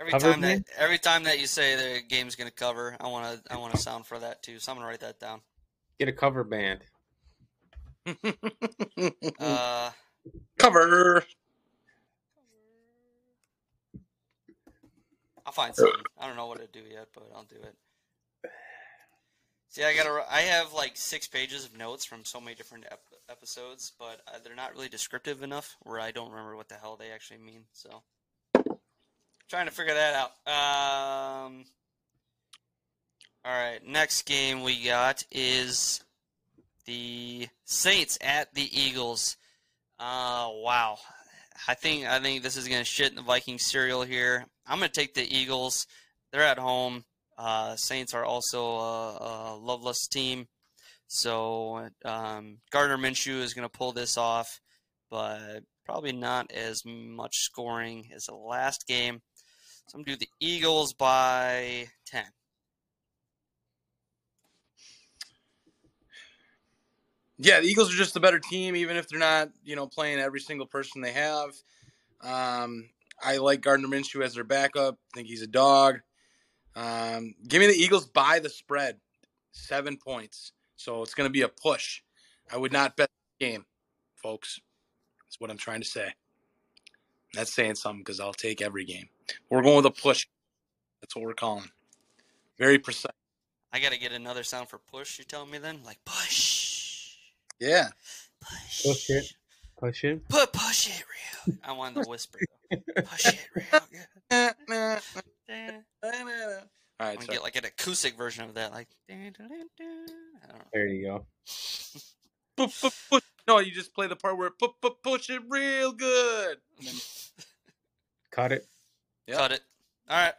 Speaker 10: Every
Speaker 12: Cover
Speaker 10: time
Speaker 12: me?
Speaker 10: that every time that you say the game's gonna cover, I want to I want a sound for that too. So I'm gonna write that down.
Speaker 12: Get a cover band.
Speaker 10: Uh,
Speaker 11: cover.
Speaker 10: I'll find something. I don't know what to do yet, but I'll do it. See, I gotta. I have like six pages of notes from so many different ep- episodes, but uh, they're not really descriptive enough where I don't remember what the hell they actually mean. So, trying to figure that out. Um. All right, next game we got is the Saints at the Eagles. Uh, wow. I think I think this is gonna shit in the Viking cereal here. I'm gonna take the Eagles. They're at home. Uh, Saints are also a, a loveless team, so um, Gardner Minshew is gonna pull this off, but probably not as much scoring as the last game. So I'm gonna do the Eagles by ten.
Speaker 11: Yeah, the Eagles are just the better team, even if they're not, you know, playing every single person they have. Um, I like Gardner Minshew as their backup. I think he's a dog. Um, give me the Eagles by the spread, seven points. So it's going to be a push. I would not bet the game, folks. That's what I'm trying to say. That's saying something because I'll take every game. We're going with a push. That's what we're calling. Very precise.
Speaker 10: I gotta get another sound for push. You telling me then? Like push,
Speaker 11: Yeah.
Speaker 10: push,
Speaker 12: Push it. Push it.
Speaker 10: Put push it real. I wanted the whisper. push it real. good.
Speaker 11: All
Speaker 10: I'm gonna
Speaker 11: So
Speaker 10: get like an acoustic version of that. Like, I don't know.
Speaker 12: There you go.
Speaker 11: pu- pu- push. No, you just play the part where pu- pu- push it real good. And
Speaker 12: Cut it.
Speaker 11: Yep.
Speaker 10: Cut it. All right,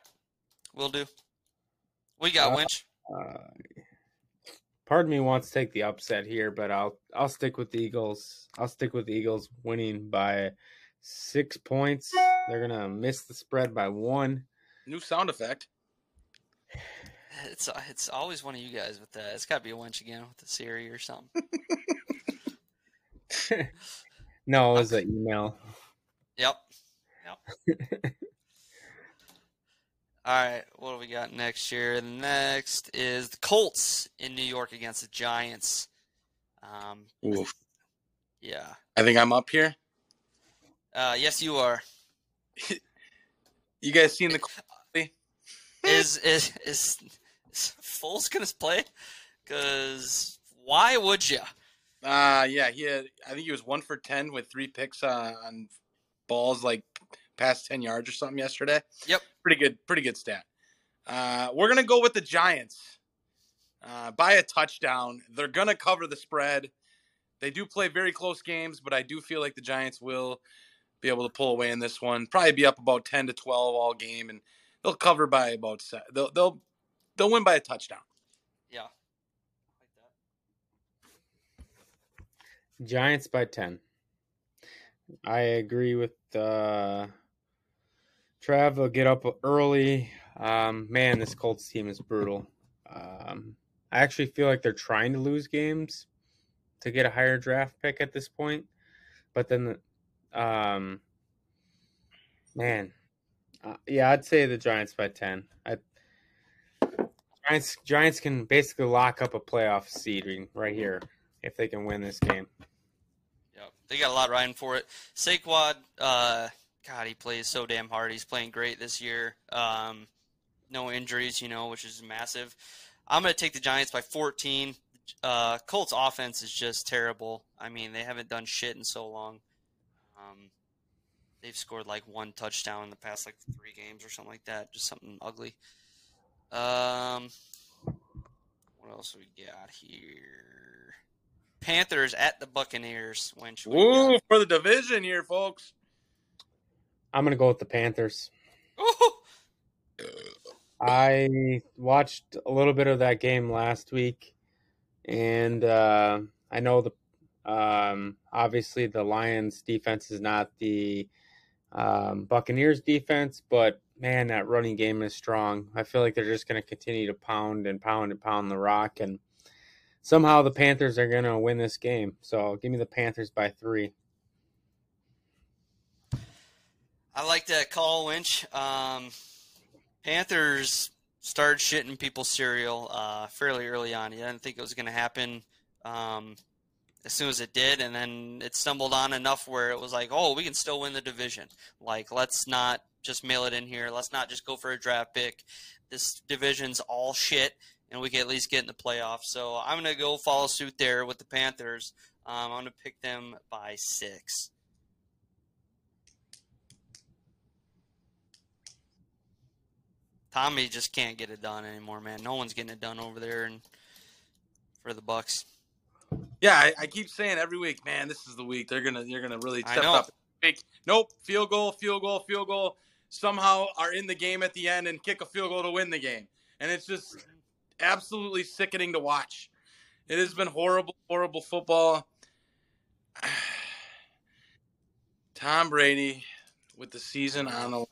Speaker 10: we'll do. We got
Speaker 12: Uh,
Speaker 10: winch.
Speaker 12: Uh, part of me wants to take the upset here, but I'll I'll stick with the Eagles. I'll stick with the Eagles winning by six points. They're gonna miss the spread by one.
Speaker 11: New sound effect.
Speaker 10: It's it's always one of you guys with that. It's got to be a winch again with the Siri or something.
Speaker 12: no, it was an email.
Speaker 10: Yep. Yep. All right, what do we got next year? Next is the Colts in New York against the Giants. Um,
Speaker 11: Oof.
Speaker 10: yeah.
Speaker 11: I think I'm up here.
Speaker 10: Uh, yes, you are.
Speaker 11: You guys seen the
Speaker 10: Is is is, is Foles gonna play? Because why would you?
Speaker 11: Uh yeah, he had I think he was one for ten with three picks uh, on balls like past ten yards or something yesterday.
Speaker 10: Yep.
Speaker 11: Pretty good, pretty good stat. Uh, we're gonna go with the Giants uh, by a touchdown. They're gonna cover the spread. They do play very close games, but I do feel like the Giants will be able to pull away in this one. Probably be up about ten to twelve all game, and they'll cover by about se- they'll they'll they'll win by a touchdown.
Speaker 10: Yeah.
Speaker 12: Giants by 10. I agree with uh Trav will get up early. Um man, this Colts team is brutal. Um I actually feel like they're trying to lose games to get a higher draft pick at this point. But then um man, uh, yeah, I'd say the Giants by 10. I Giants Giants can basically lock up a playoff seeding right here if they can win this game.
Speaker 10: Yep. They got a lot riding for it. Saquon, uh, God, he plays so damn hard. He's playing great this year. Um, no injuries, you know, which is massive. I'm going to take the Giants by 14. Uh, Colts offense is just terrible. I mean, they haven't done shit in so long. Um, they've scored like one touchdown in the past like three games or something like that. Just something ugly. Um, what else we got here? Panthers at the Buccaneers. When
Speaker 11: Ooh, for the division here, folks.
Speaker 12: I'm gonna go with the Panthers.
Speaker 10: Ooh.
Speaker 12: I watched a little bit of that game last week, and uh, I know the um, obviously the Lions' defense is not the um, Buccaneers' defense, but man, that running game is strong. I feel like they're just going to continue to pound and pound and pound the rock, and somehow the Panthers are going to win this game. So give me the Panthers by three.
Speaker 10: I like that call, Winch. Um, Panthers started shitting people's cereal uh, fairly early on. I didn't think it was going to happen um, as soon as it did, and then it stumbled on enough where it was like, oh, we can still win the division. Like, let's not just mail it in here. Let's not just go for a draft pick. This division's all shit, and we can at least get in the playoffs. So I'm going to go follow suit there with the Panthers. Um, I'm going to pick them by six. Tommy just can't get it done anymore, man. No one's getting it done over there, and for the Bucs.
Speaker 11: Yeah, I, I keep saying every week, man, this is the week they're gonna they're gonna really step up. Nope, field goal, field goal, field goal. Somehow are in the game at the end and kick a field goal to win the game, and it's just absolutely sickening to watch. It has been horrible, horrible football. Tom Brady with the season on the line.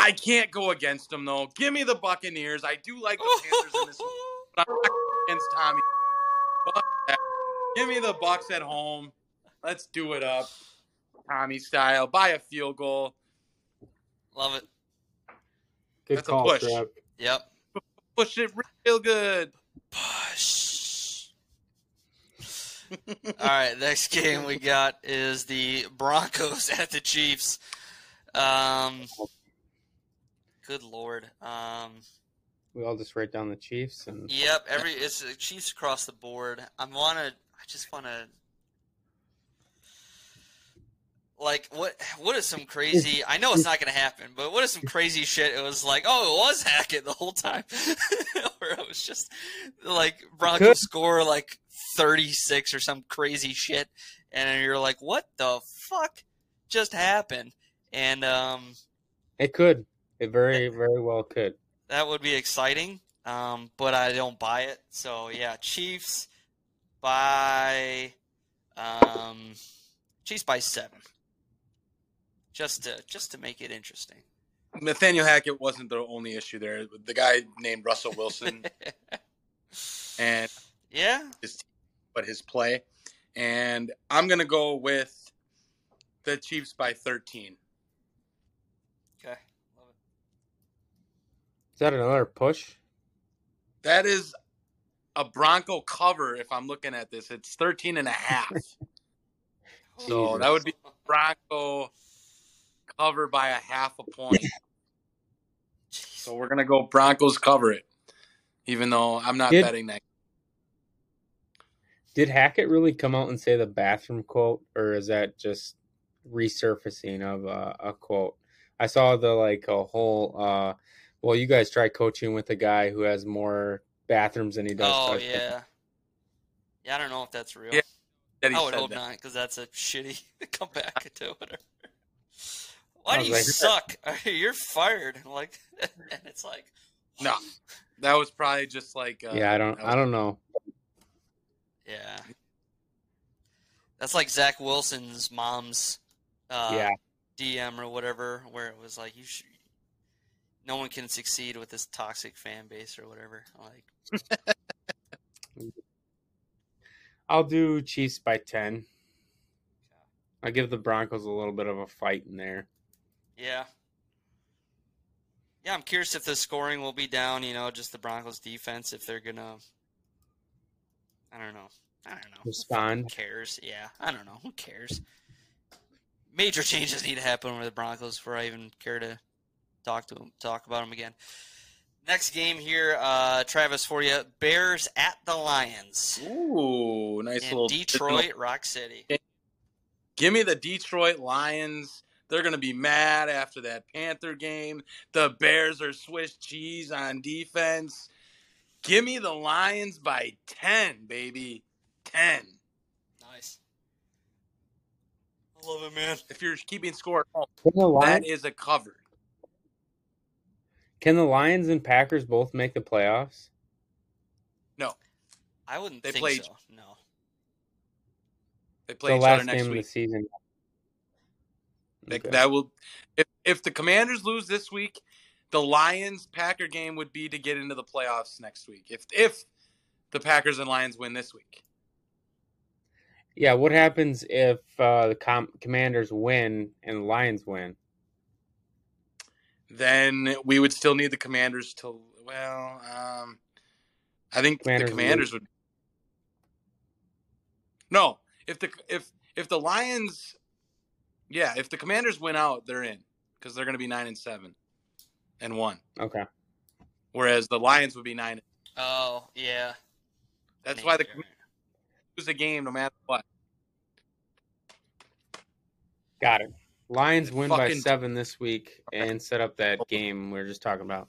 Speaker 11: I can't go against them though. Give me the Buccaneers. I do like the Panthers in this, one, but I'm not against Tommy. Fuck that. Give me the Bucs at home. Let's do it up, Tommy style. Buy a field goal.
Speaker 10: Love it.
Speaker 12: Good
Speaker 11: That's a push.
Speaker 12: Trev.
Speaker 10: Yep.
Speaker 11: Push it real good.
Speaker 10: Push. All right, next game we got is the Broncos at the Chiefs. Um, good lord. Um,
Speaker 12: We all just write down the Chiefs and
Speaker 10: yep, every it's the Chiefs across the board. I wanna, I just wanna. Like what? What is some crazy? I know it's not gonna happen, but what is some crazy shit? It was like, oh, it was Hackett the whole time, where it was just like Broncos score like thirty six or some crazy shit, and you're like, what the fuck just happened? And um,
Speaker 12: it could. It very, very well could.
Speaker 10: that would be exciting, um, but I don't buy it. So yeah, Chiefs by um, Chiefs by seven, just to just to make it interesting.
Speaker 11: Nathaniel Hackett wasn't the only issue there. The guy named Russell Wilson and
Speaker 10: Yeah,
Speaker 11: his but his play. And I'm gonna go with the Chiefs by 13.
Speaker 10: okay.
Speaker 12: Is that another push?
Speaker 11: That is a Bronco cover if I'm looking at this. It's 13 and a half. so
Speaker 12: Jesus.
Speaker 11: that would be Bronco cover by a half a point. So we're gonna go Broncos cover it, even though I'm not
Speaker 12: Did-
Speaker 11: betting that.
Speaker 12: Did Hackett really come out and say the bathroom quote, or is that just resurfacing of a, a quote? I saw the like a whole. uh Well, you guys try coaching with a guy who has more bathrooms than he does.
Speaker 10: Oh
Speaker 12: touchdowns.
Speaker 10: yeah, yeah. I don't know if that's real.
Speaker 11: Yeah, That
Speaker 10: I would hope
Speaker 11: that.
Speaker 10: not, because that's a shitty comeback to whatever. Why do you
Speaker 12: like-
Speaker 10: suck? You're fired. Like, and it's like,
Speaker 11: No, that was probably just like. Uh,
Speaker 12: yeah, I don't.
Speaker 11: was-
Speaker 12: I don't know.
Speaker 10: yeah. That's like Zach Wilson's mom's uh,
Speaker 12: Yeah.
Speaker 10: DM or whatever, where it was like, you should. No one can succeed with this toxic fan base or whatever. Like,
Speaker 12: I'll do Chiefs by ten. I give the Broncos a little bit of a fight in there.
Speaker 10: yeah. Yeah, I'm curious if the scoring will be down, you know, just the Broncos defense, if they're going to. I don't know. I don't know. Who
Speaker 12: Respond.
Speaker 10: cares? Yeah, I don't know. Who cares? Major changes need to happen with the Broncos before I even care to talk to them, talk about them again. Next game here, uh, Travis, for you: Bears at the Lions
Speaker 11: Ooh, nice
Speaker 10: in
Speaker 11: little
Speaker 10: Detroit, Rock City.
Speaker 11: Give me the Detroit Lions. They're going to be mad after that Panther game. The Bears are Swiss cheese on defense. Give me the Lions by 10, baby. 10.
Speaker 10: Nice. I love it, man.
Speaker 11: If you're keeping score at home,
Speaker 12: Can the Lions,
Speaker 11: that is a cover.
Speaker 12: Can the Lions and Packers both make the playoffs?
Speaker 11: No,
Speaker 10: I wouldn't
Speaker 11: They
Speaker 10: think
Speaker 11: play-
Speaker 10: so. No.
Speaker 11: they play
Speaker 12: the
Speaker 11: each other
Speaker 12: last
Speaker 11: next
Speaker 12: game
Speaker 11: week.
Speaker 12: of the season.
Speaker 11: They-
Speaker 12: Okay.
Speaker 11: That will if if the Commanders lose this week, the Lions Packer game would be to get into the playoffs next week. If if the Packers and Lions win this week.
Speaker 12: Yeah, what happens if uh, the com- Commanders win and the Lions win?
Speaker 11: Then we would still need the commanders to well um i think
Speaker 12: Commanders
Speaker 11: the commanders would no if the if if the lions yeah if the commanders win out they're in because they're going to be nine and seven and one
Speaker 12: Okay.
Speaker 11: whereas the lions would be nine
Speaker 10: Oh, yeah.
Speaker 11: that's why the
Speaker 10: Maybe.
Speaker 11: lose a game no matter what
Speaker 12: Got it. Lions win by seven this week and set up that game we were just talking about.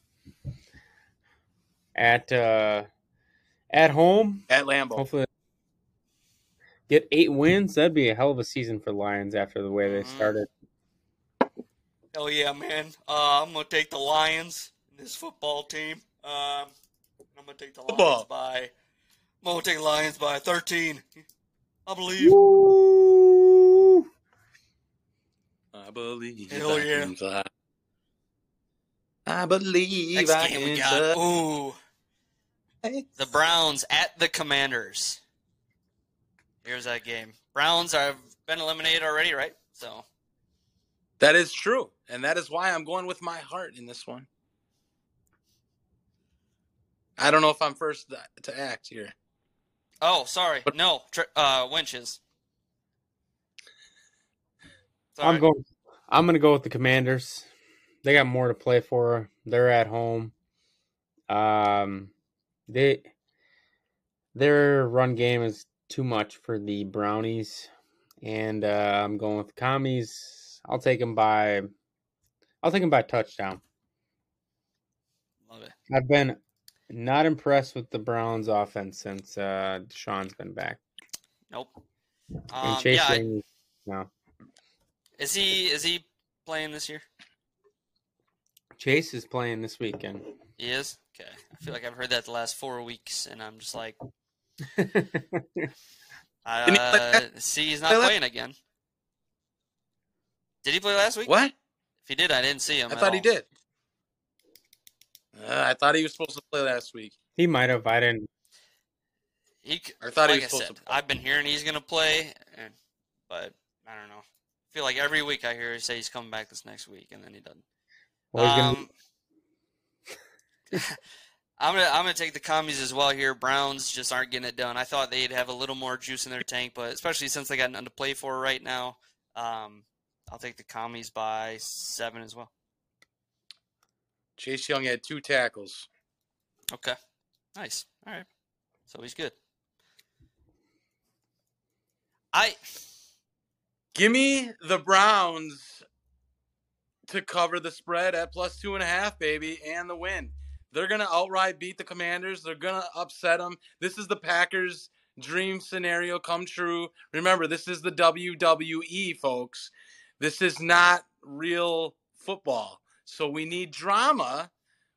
Speaker 12: At uh at home,
Speaker 11: at lambeau
Speaker 12: hopefully get eight wins. That'd be a hell of a season for Lions after the way they
Speaker 10: Mhm.
Speaker 12: started.
Speaker 10: Hell yeah, man. Uh, I'm gonna take the Lions in this football team. Um, I'm gonna take the Lions
Speaker 11: Football.
Speaker 10: by. I'm gonna take the Lions by 13. I believe.
Speaker 11: I believe
Speaker 10: Hell
Speaker 11: I
Speaker 10: yeah.
Speaker 11: can fly. i believe
Speaker 10: Next
Speaker 11: I
Speaker 10: game we
Speaker 11: can
Speaker 10: got.
Speaker 11: fly.
Speaker 10: Ooh, the Browns at the Commanders. Here's that game. Browns have been eliminated already, right? So
Speaker 11: That is true, and that is why I'm going with my heart in this one. I don't know if I'm first to- to act here.
Speaker 10: Oh, sorry.
Speaker 11: But-
Speaker 10: no, tr- uh, winches.
Speaker 12: I'm going I'm gonna go with the Commanders. They got more to play for. They're at home. Um they their run game is too much for the Brownies. And uh, I'm going with the commies. I'll take them by I'll take them by touchdown.
Speaker 10: Love it.
Speaker 12: I've been not impressed with the Browns offense since uh Deshaun's been back.
Speaker 10: Nope.
Speaker 12: And
Speaker 10: Um,
Speaker 12: Chase
Speaker 10: yeah, I-
Speaker 12: no.
Speaker 10: Is he is he playing this year?
Speaker 12: Chase is playing this weekend.
Speaker 10: He is. Okay. I feel like I've heard that the last four weeks, and I'm just like,
Speaker 11: Didn't he play
Speaker 10: uh, see, he's not playing again. Did he play last week?
Speaker 11: What?
Speaker 10: If he did, I didn't see him.
Speaker 11: I
Speaker 10: at
Speaker 11: thought he did. Uh, I thought he was supposed to play last week.
Speaker 12: he might have. I didn't.
Speaker 10: He, c-
Speaker 11: I thought he was
Speaker 10: I
Speaker 11: supposed
Speaker 10: said,
Speaker 11: to play.
Speaker 10: I've been hearing he's gonna play, and, but I don't know. I feel like every week I hear he say he's coming back this next week, and then he doesn't.
Speaker 12: Well, he's gonna-
Speaker 10: Um, I'm gonna I'm gonna take the commies as well here. Browns just aren't getting it done. I thought they'd have a little more juice in their tank, but especially since they got nothing to play for right now, um, I'll take the commies by seven as well.
Speaker 11: Chase Young had two tackles.
Speaker 10: Okay, nice. All right, so he's good. I
Speaker 11: Give me the Browns to cover the spread at plus two and a half, baby, and the win. They're gonna outright beat the Commanders. They're gonna upset them. This is the Packers' dream scenario come true. Remember, this is the WWE, folks. This is not real football. So we need drama,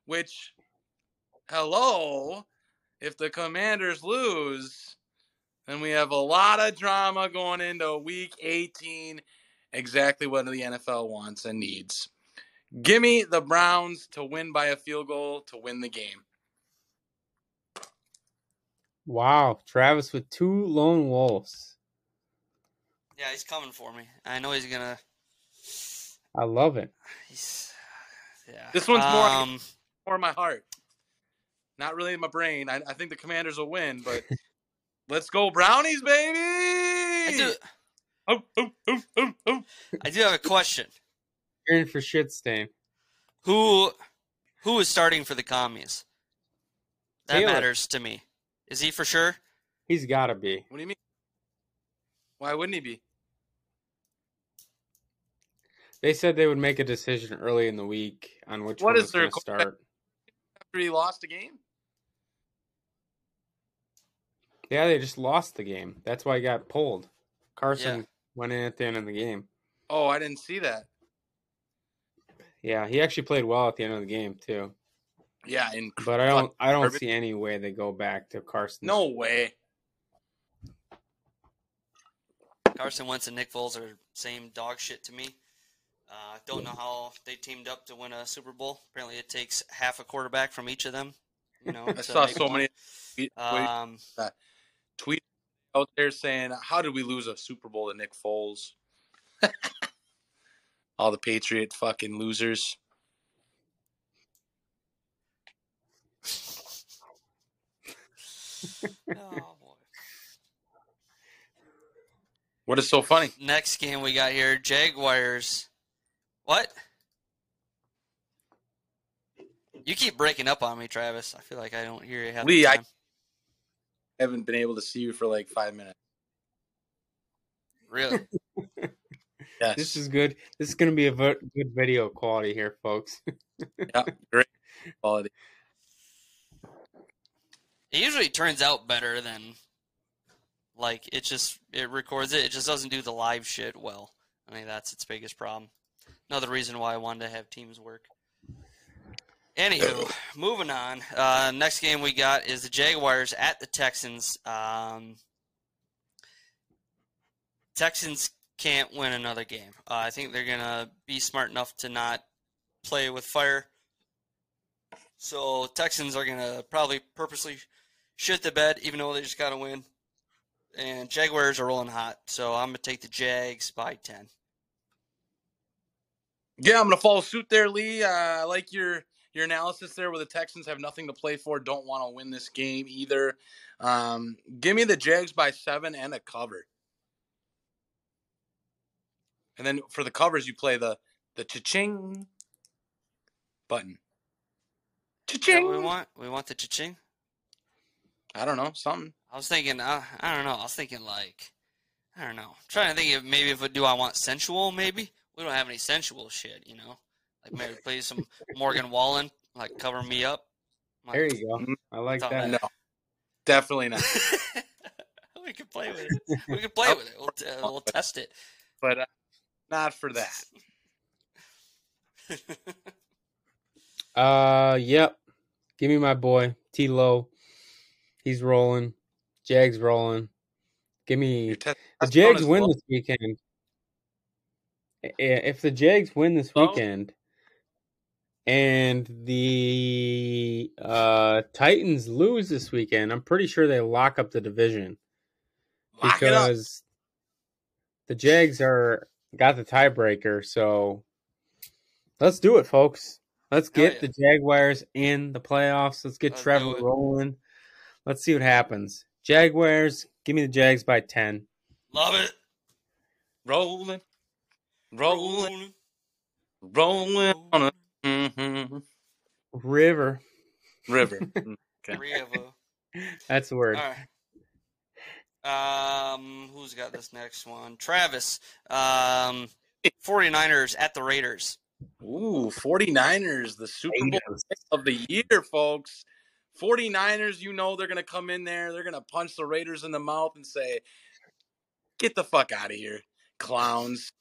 Speaker 11: which, hello, if the commanders lose, then we have a lot of drama going into week 18. Exactly what the NFL wants and needs. Give me the Browns to win by a field goal to win the game.
Speaker 12: Wow, Travis with two lone wolves.
Speaker 10: Yeah, he's coming for me. I know he's gonna.
Speaker 12: I love it.
Speaker 10: He's yeah.
Speaker 11: This one's more
Speaker 10: Um,
Speaker 11: more my heart, not really in my brain. I, I think the Commanders will win, but let's go Brownies, baby!
Speaker 10: I do.
Speaker 11: Oh, oh, oh, oh, oh.
Speaker 10: I do have a question.
Speaker 12: You're in for shit stain.
Speaker 10: Who who is starting for the commies? That
Speaker 12: Taylor.
Speaker 10: matters to me. Is he for sure?
Speaker 12: He's got to be.
Speaker 11: What do you mean? Why wouldn't he be?
Speaker 12: They said they would make a decision early in the week on which
Speaker 11: What
Speaker 12: one
Speaker 11: is their
Speaker 12: going to start.
Speaker 11: After he lost a game?
Speaker 12: Yeah, they just lost the game. That's why he got pulled. Carson
Speaker 10: Yeah.
Speaker 12: went in at the end of the game.
Speaker 11: Oh, I didn't see that.
Speaker 12: Yeah, he actually played well at the end of the game too.
Speaker 11: Yeah, in
Speaker 12: But I don't I don't
Speaker 11: Garbage.
Speaker 12: see any way they go back to Carson.
Speaker 11: no way.
Speaker 10: Carson Wentz and Nick Foles are same dog shit to me. Uh, don't know how they teamed up to win a Super Bowl. Apparently, it takes half a quarterback from each of them. You know,
Speaker 11: I saw so
Speaker 10: one.
Speaker 11: many tweet,
Speaker 10: Um,
Speaker 11: tweet out there saying, "How did we lose a Super Bowl to Nick Foles?" All the Patriot fucking losers.
Speaker 10: oh boy.
Speaker 11: What is so funny?
Speaker 10: Next game we got here: Jaguars. What? You keep breaking up on me, Travis. I feel like I don't hear you. half the
Speaker 11: Lee, I
Speaker 10: time.
Speaker 11: Haven't been able to see you for like five minutes.
Speaker 10: really.
Speaker 11: Yes,
Speaker 12: This is good. This is going to be a vo- good video quality here, folks.
Speaker 11: yeah, great quality.
Speaker 10: It usually turns out better than like it just it records it. It just doesn't do the live shit well. I think that's its biggest problem. Another reason why I wanted to have teams work. Anywho, moving on. Uh, next game we got is the Jaguars at the Texans. Um, Texans can't win another game. Uh, I think they're gonna be smart enough to not play with fire. So Texans are gonna probably purposely shit the bed, even though they just got to win. And Jaguars are rolling hot, so I'm gonna take the Jags by ten.
Speaker 11: Yeah, I'm gonna follow suit there, Lee. Uh, I like your your analysis there, where the Texans have nothing to play for, don't want to win this game either. Um, give me the Jags by seven and a cover. And then for the covers, you play the the cha-ching button. Cha-ching.
Speaker 10: we want? We want the cha-ching.
Speaker 11: I don't know something.
Speaker 10: I was thinking, uh, I don't know. I was thinking like, I don't know. I'm trying to think if maybe if do I want sensual? Maybe we don't have any sensual shit, you know. Like maybe play some Morgan Wallen, like cover me up. Like,
Speaker 12: There you go. I like
Speaker 10: Thought
Speaker 12: that.
Speaker 11: No, definitely not.
Speaker 10: we can play with it. We can play with it. We'll, t- we'll test it.
Speaker 11: But uh, not for that.
Speaker 12: Uh, yep. Give me my boy T Low. He's rolling. Jags rolling. Give me
Speaker 11: test-
Speaker 12: the Jags win
Speaker 11: low.
Speaker 12: this weekend. If the Jags win this
Speaker 11: Oh.
Speaker 12: weekend, and the uh, Titans lose this weekend, I'm pretty sure they lock up the division
Speaker 11: Lock
Speaker 12: because the Jags are got the tiebreaker. So let's do it, folks. Let's get
Speaker 10: yeah.
Speaker 12: the Jaguars in the playoffs. Let's get
Speaker 10: Let's
Speaker 12: Trevor rolling. Let's see what happens. Jaguars, give me the Jags by ten.
Speaker 10: Love it.
Speaker 11: Rolling, rolling, rolling on a mhm,
Speaker 12: River.
Speaker 11: river. Okay.
Speaker 10: Riva.
Speaker 12: That's the word.
Speaker 10: All right. Um, who's got this next one? Travis. Um, 49ers at the Raiders.
Speaker 11: Ooh, 49ers, the Super Bowl of the year, folks. 49ers, you know they're going to come in there. They're going to punch the Raiders in the mouth and say, get the fuck out of here, clowns.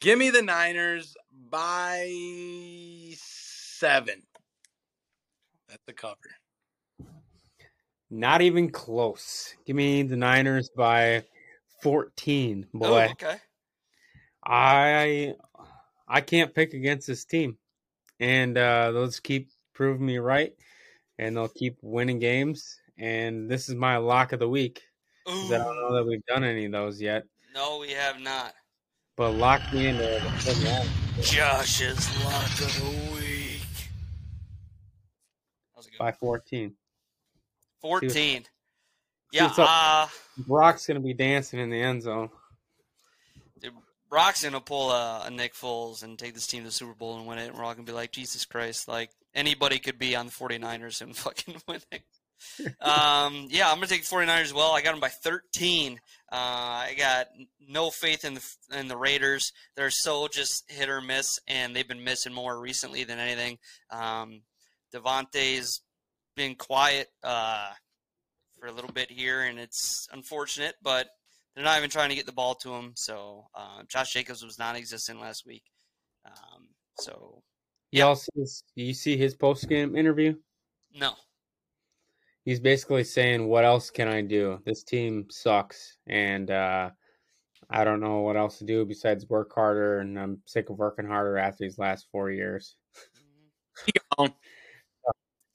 Speaker 11: Give me the Niners by seven. That's the cover.
Speaker 12: Not even close. Give me the Niners by 14. Boy,
Speaker 10: Oh, okay.
Speaker 12: I I can't pick against this team. And uh those keep proving me right and they'll keep winning games and this is my lock of the week. I don't know that we've done any of those yet.
Speaker 10: No, we have not.
Speaker 12: But lock me in there.
Speaker 10: Josh's lock of the week. How's it go?
Speaker 12: by 14.
Speaker 10: 14. Yeah, uh,
Speaker 12: Brock's gonna be dancing in the end zone.
Speaker 10: Dude, Brock's gonna pull a, a Nick Foles and take this team to the Super Bowl and win it, and we're all gonna be like, Jesus Christ, like anybody could be on the 49ers and fucking winning. Um, yeah, I'm gonna take 49ers as well. I got them by 13. Uh, I got no faith in the in the Raiders. They're so just hit or miss, and they've been missing more recently than anything. Um, Davante's been quiet uh, for a little bit here, and it's unfortunate, but they're not even trying to get the ball to him. So uh, Josh Jacobs was non-existent last week. Um, so
Speaker 12: You also you see his post game interview.
Speaker 10: no,
Speaker 12: He's basically saying, "What else can I do? This team sucks, and uh, I don't know what else to do besides work harder. And I'm sick of working harder after these last four years."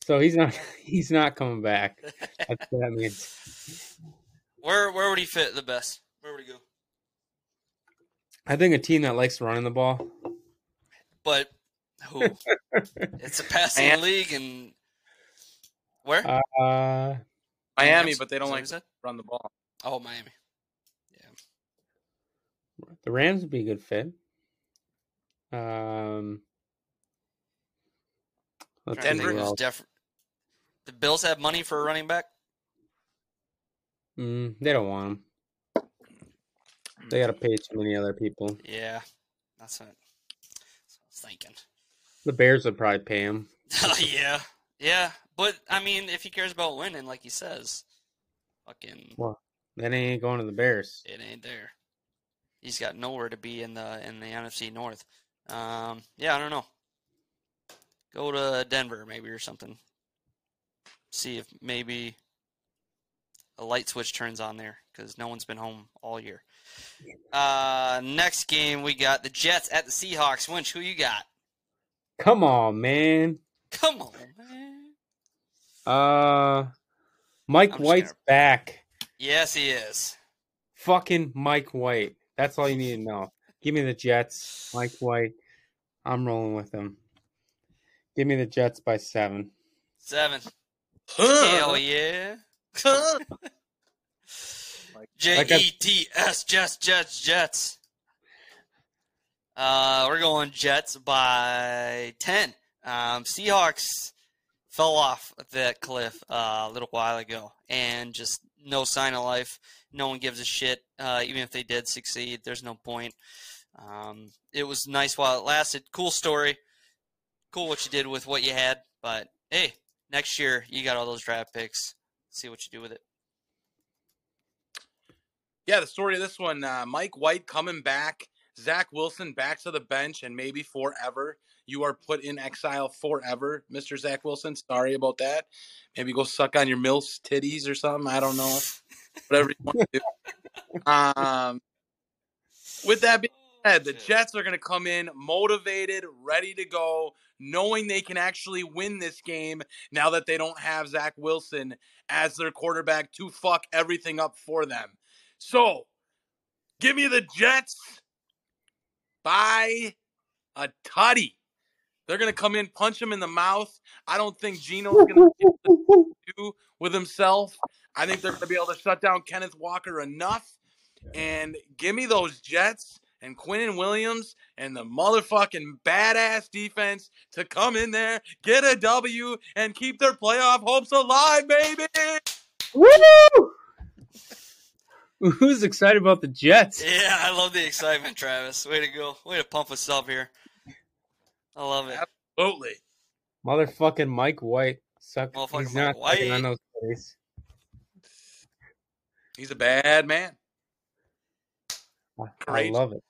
Speaker 12: So he's not he's not coming back. That's what that means.
Speaker 10: where where would he fit the best? Where would he go?
Speaker 12: I think a team that likes running the ball.
Speaker 10: But who? it's a passing
Speaker 11: And-
Speaker 10: league, and where?
Speaker 12: Uh,
Speaker 11: Miami, but they don't
Speaker 10: Is that what
Speaker 11: like to run the ball.
Speaker 10: Oh, Miami. Yeah.
Speaker 12: The Rams would be a good fit. Um,
Speaker 11: Denver
Speaker 12: who
Speaker 10: is
Speaker 12: else.
Speaker 10: def- The Bills have money for a running back.
Speaker 12: Mm, they don't want him. They got to pay too many other people.
Speaker 10: Yeah, that's what, that's what I was thinking.
Speaker 12: The Bears would probably pay him.
Speaker 10: yeah, yeah, but I mean, if he cares about winning, like he says, fucking,
Speaker 12: Well, then he ain't going to the Bears.
Speaker 10: it ain't there. He's got nowhere to be in the in the NFC North. Um, yeah, I don't know. Go to Denver maybe or something. See if maybe a light switch turns on there because no one's been home all year. Uh, next game we got the Jets at the Seahawks. Winch, who you got?
Speaker 12: Come on, man.
Speaker 10: Come on.
Speaker 12: Uh, Mike
Speaker 10: I'm
Speaker 12: White's
Speaker 10: gonna-
Speaker 12: back.
Speaker 10: Yes, he is.
Speaker 12: Fucking Mike White. That's all you need to know. Give me the Jets. Mike White. I'm rolling with him. Give me the Jets by seven.
Speaker 10: Seven. Hell yeah. J E T S Jets Jets Jets. Uh, we're going Jets by ten. Um, Seahawks fell off that cliff uh, a little while ago, and just no sign of life. No one gives a shit. Uh, even if they did succeed, there's no point. Um, it was nice while it lasted. Cool story. Cool what you did with what you had, but hey, next year you got all those draft picks. See what you do with it.
Speaker 11: Yeah, the story of this one: uh, Mike White coming back, Zach Wilson back to the bench, and maybe forever. You are put in exile forever, Mister Zach Wilson. Sorry about that. Maybe go suck on your milf's titties or something. I don't know. Whatever you want to do. Um, with that being said, the Jets are going to come in motivated, ready to go, knowing they can actually win this game now that they don't have Zach Wilson as their quarterback to fuck everything up for them. So, give me the Jets by a tutty. They're going to come in, punch him in the mouth. I don't think Geno's going to do with himself. I think they're going to be able to shut down Kenneth Walker enough. And give me those Jets and Quinnen Williams and the motherfucking badass defense to come in there, get a W, and keep their playoff hopes alive, baby.
Speaker 12: Woo! Who's excited about the Jets?
Speaker 10: Yeah, I love the excitement, Travis. Way to go. Way to pump us up here. I love it.
Speaker 11: Absolutely.
Speaker 12: Motherfucking Mike White. Suck.
Speaker 10: Motherfucking
Speaker 12: He's
Speaker 10: Mike
Speaker 12: not sucking on those plays.
Speaker 11: He's a bad man.
Speaker 12: I
Speaker 11: Great.
Speaker 12: love it.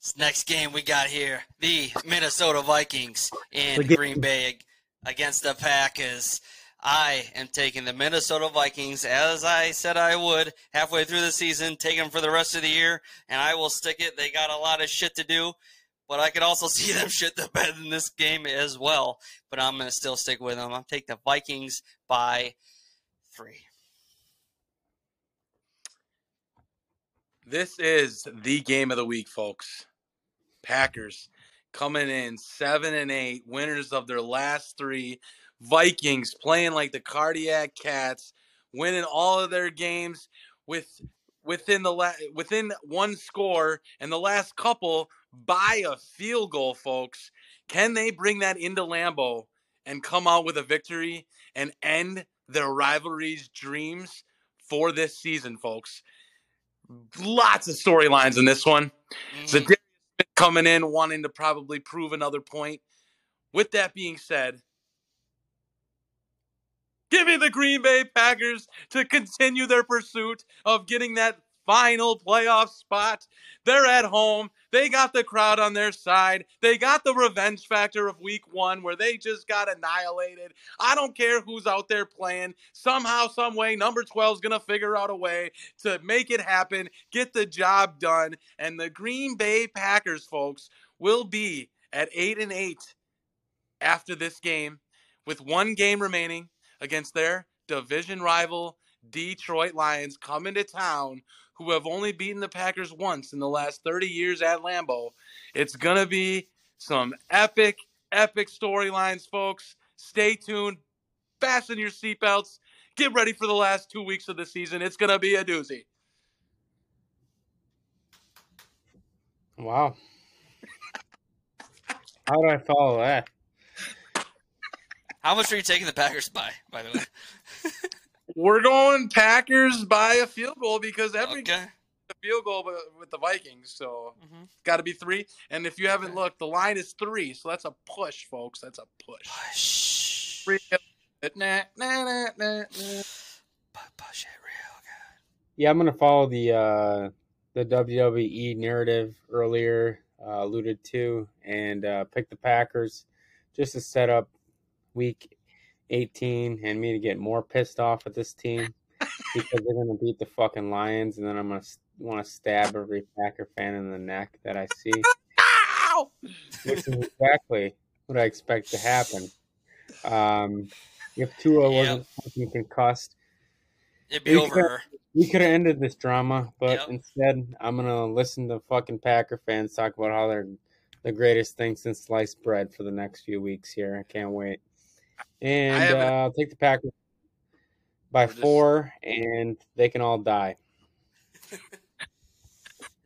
Speaker 10: This next game we got here, the Minnesota Vikings in Green Bay against the Packers. I am taking the Minnesota Vikings as I said I would halfway through the season, take them for the rest of the year, and I will stick it. They got a lot of shit to do, but I could also see them shit the bed in this game as well. But I'm going to still stick with them. I'll take the Vikings by three.
Speaker 11: This is the game of the week, folks. Packers coming in seven and eight, winners of their last three. Vikings playing like the cardiac cats, winning all of their games with within the la- within one score, and the last couple by a field goal, folks. Can they bring that into Lambeau and come out with a victory and end their rivalry's dreams for this season, folks? Lots of storylines in this one. Mm-hmm. Za'Darius Smith coming in wanting to probably prove another point. With that being said, give me the Green Bay Packers to continue their pursuit of getting that final playoff spot. They're at home. They got the crowd on their side. They got the revenge factor of week one where they just got annihilated. I don't care who's out there playing. Somehow, some way, number 12 is going to figure out a way to make it happen, get the job done. And the Green Bay Packers, folks, will be at 8 and 8 after this game with one game remaining against their division rival Detroit Lions coming to town who have only beaten the Packers once in the last 30 years at Lambeau. It's going to be some epic, epic storylines, folks. Stay tuned. Fasten your seatbelts. Get ready for the last two weeks of the season. It's going to be a doozy.
Speaker 12: Wow. How do I follow that?
Speaker 10: How much are you taking the Packers by, by the way?
Speaker 11: We're going Packers by a field goal because every
Speaker 10: Okay.
Speaker 11: a field goal with- with the Vikings, so got to be three. And if you haven't looked, the line is three, so that's a push, folks. That's a push.
Speaker 10: Push.
Speaker 11: Three. Nah, nah, nah, nah, nah.
Speaker 10: Push it real
Speaker 12: Yeah, I'm gonna follow the uh, the WWE narrative earlier uh, alluded to, and uh, pick the Packers just to set up Week 18 and me to get more pissed off at this team because they're gonna beat the fucking Lions, and then I'm gonna want to stab every Packer fan in the neck that I see,
Speaker 11: Ow!
Speaker 12: which is exactly what I expect to happen. Um, if Tua wasn't fucking concussed,
Speaker 10: It'd be
Speaker 12: We
Speaker 10: over.
Speaker 12: we could have ended this drama, but
Speaker 10: Yep.
Speaker 12: instead, I'm gonna listen to fucking Packer fans talk about how they're the greatest thing since sliced bread for the next few weeks here. I can't wait. And uh, I'll take the Packers by
Speaker 11: We're just-
Speaker 12: four, and they can all die.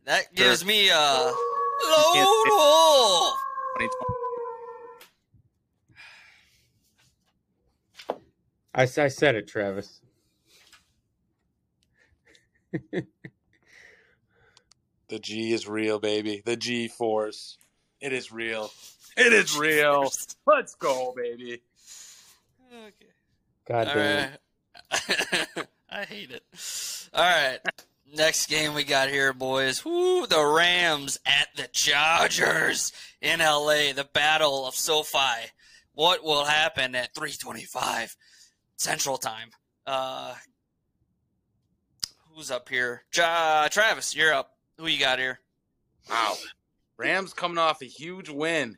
Speaker 10: That gives me a load
Speaker 11: can't say-
Speaker 10: hole.
Speaker 11: 2020.
Speaker 12: I, s- I said it, Travis.
Speaker 11: The G is real, baby. The G force. It is real. It is real. Let's go, baby.
Speaker 10: Okay.
Speaker 12: God
Speaker 10: All
Speaker 12: damn.
Speaker 10: right. I hate it. All right. Next game we got here, boys. Woo, the Rams at the Chargers in LA. The battle of SoFi. What will happen at 325 Central Time? Uh, who's up here? Ja, Travis, you're up. Who you got here?
Speaker 11: Wow. Rams coming off a huge win.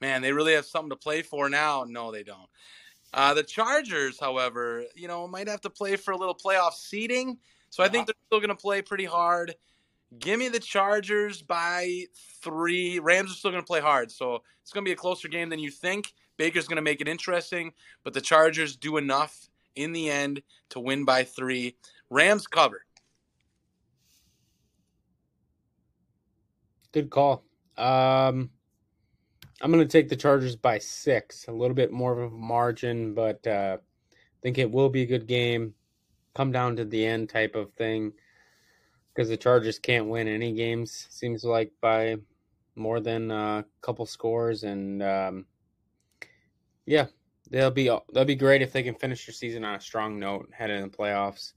Speaker 11: Man, they really have something to play for now. No, they don't. Uh, the Chargers, however, you know, might have to play for a little playoff seeding. So I think they're still going to play pretty hard. Give me the Chargers by three. Rams are still going to play hard. So it's going to be a closer game than you think. Baker's going to make it interesting, but the Chargers do enough in the end to win by three. Rams cover.
Speaker 12: Good call. Um, I'm going to take the Chargers by six, a little bit more of a margin, but uh, think it will be a good game. Come down to the end type of thing because the Chargers can't win any games, seems like, by more than a couple scores. And um, yeah, they'll be they'll be great if they can finish their season on a strong note, head in the playoffs.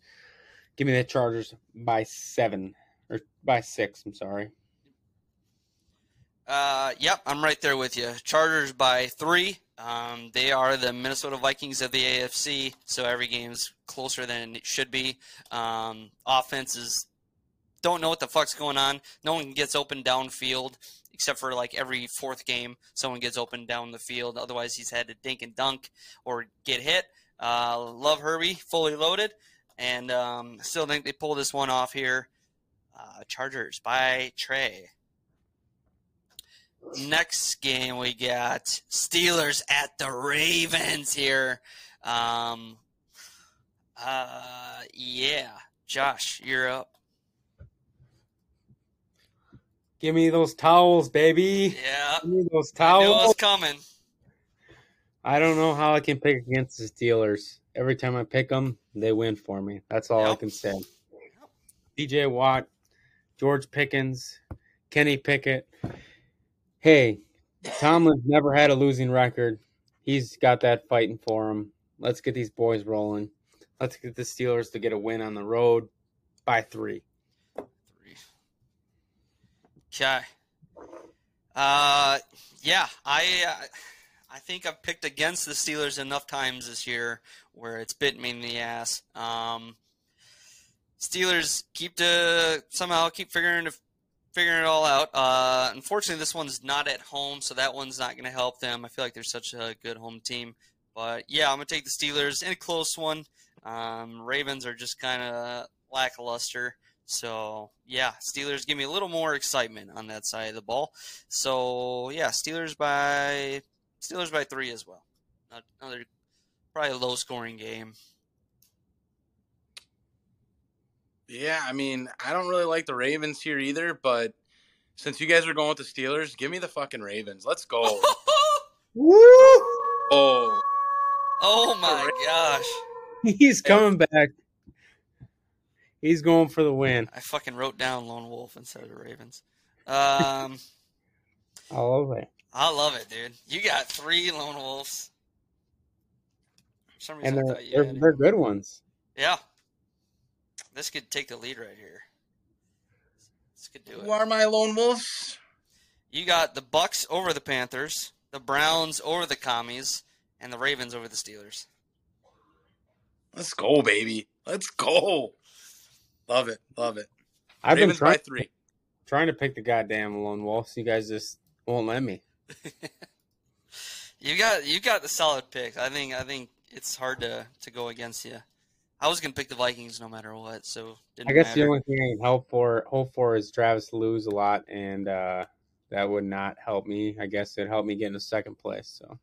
Speaker 12: Give me the Chargers by seven or by six. I'm sorry.
Speaker 10: Uh, yep, I'm right there with you. Chargers by three. Um, they are the Minnesota Vikings of the AFC, so every game's closer than it should be. Um, offenses don't know what the fuck's going on. No one gets open downfield except for like every fourth game, someone gets open down the field. Otherwise, he's had to dink and dunk or get hit. Uh, love Herbie, fully loaded, and um, still think they pull this one off here. Uh, Chargers by Trey. Next game we got Steelers at the Ravens here. Um, uh, yeah, Josh, you're up.
Speaker 12: Give me those towels, baby.
Speaker 10: Yeah,
Speaker 12: Give me those
Speaker 10: I knew it was
Speaker 12: towels.
Speaker 10: coming.
Speaker 12: I don't know how I can pick against the Steelers. Every time I pick them, they win for me. That's all I can say. TJ Watt, George Pickens, Kenny Pickett. Hey, Tomlin's never had a losing record. He's got that fighting for him. Let's get these boys rolling. Let's get the Steelers to get a win on the road by three.
Speaker 10: Three. Okay. Uh, yeah, I uh, I think I've picked against the Steelers enough times this year where it's bitten me in the ass. Um, Steelers keep to somehow keep figuring to figuring it all out. Uh, unfortunately, this one's not at home, so that one's not going to help them. I feel like they're such a good home team, but yeah, I'm gonna take the Steelers in a close one. Um, Ravens are just kind of lackluster. So yeah, Steelers give me a little more excitement on that side of the ball. So yeah, Steelers by Steelers by three as well. Another probably low scoring game.
Speaker 11: Yeah, I mean, I don't really like the Ravens here either, but since you guys are going with the Steelers, give me the fucking Ravens. Let's go.
Speaker 12: Woo!
Speaker 11: oh,
Speaker 10: Oh my gosh!
Speaker 12: He's coming back. He's going for the win.
Speaker 10: I fucking wrote down Lone Wolf instead of the Ravens. Um,
Speaker 12: I love it.
Speaker 10: I love it, dude. You got three Lone Wolves. For some
Speaker 12: And
Speaker 10: reason, I
Speaker 12: they're,
Speaker 10: thought you
Speaker 12: they're,
Speaker 10: had
Speaker 12: they're good ones.
Speaker 10: Yeah. This could take the lead right here. This could do it.
Speaker 11: who are my lone wolves?
Speaker 10: You got the Bucs over the Panthers, the Browns over the Commies, and the Ravens over the Steelers.
Speaker 11: Let's go, baby. Let's go. Love it. Love it.
Speaker 12: I've
Speaker 11: Ravens
Speaker 12: been
Speaker 11: by
Speaker 12: trying,
Speaker 11: three.
Speaker 12: trying to pick the goddamn lone wolves. You guys just won't let me.
Speaker 10: You got you got the solid pick. I think I think it's hard to, to go against you. I was gonna pick the Vikings no matter what, so didn't
Speaker 12: I guess
Speaker 10: matter.
Speaker 12: the only thing I can hope for hope for is Travis lose a lot, and uh, that would not help me. I guess it'd help me get into second place. So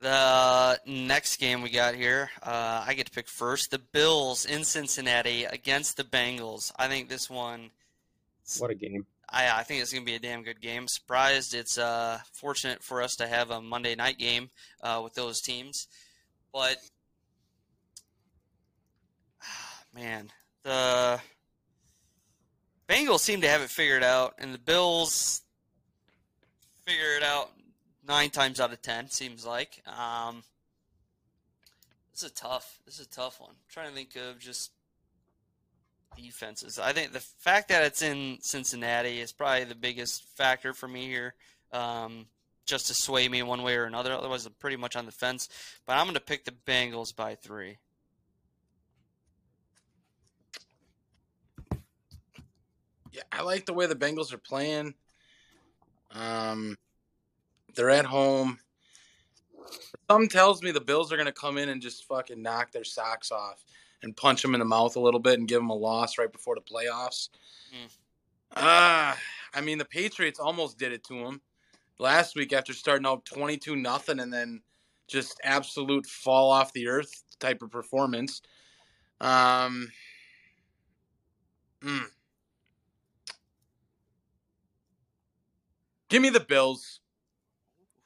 Speaker 10: The next game we got here, uh, I get to pick first. The Bills in Cincinnati against the Bengals. I think this one,
Speaker 12: what a game!
Speaker 10: I, I think it's going to be a damn good game. Surprised it's uh, fortunate for us to have a Monday night game uh, with those teams. But, man, the Bengals seem to have it figured out, and the Bills figure it out nine times out of ten. Seems like. Um, this is a tough. This is a tough one. I'm trying to think of just defenses. I think the fact that it's in Cincinnati is probably the biggest factor for me here. Um, just to sway me one way or another. Otherwise, I'm pretty much on the fence. But I'm going to pick the Bengals by three.
Speaker 11: Yeah, I like the way the Bengals are playing. Um, they're at home. Some tells me the Bills are going to come in and just fucking knock their socks off and punch them in the mouth a little bit and give them a loss right before the playoffs.
Speaker 10: Mm.
Speaker 11: Ah, I mean the Patriots almost did it to them last week after starting out twenty-two nothing and then just absolute fall off the earth type of performance. Um, mm. Give me the Bills.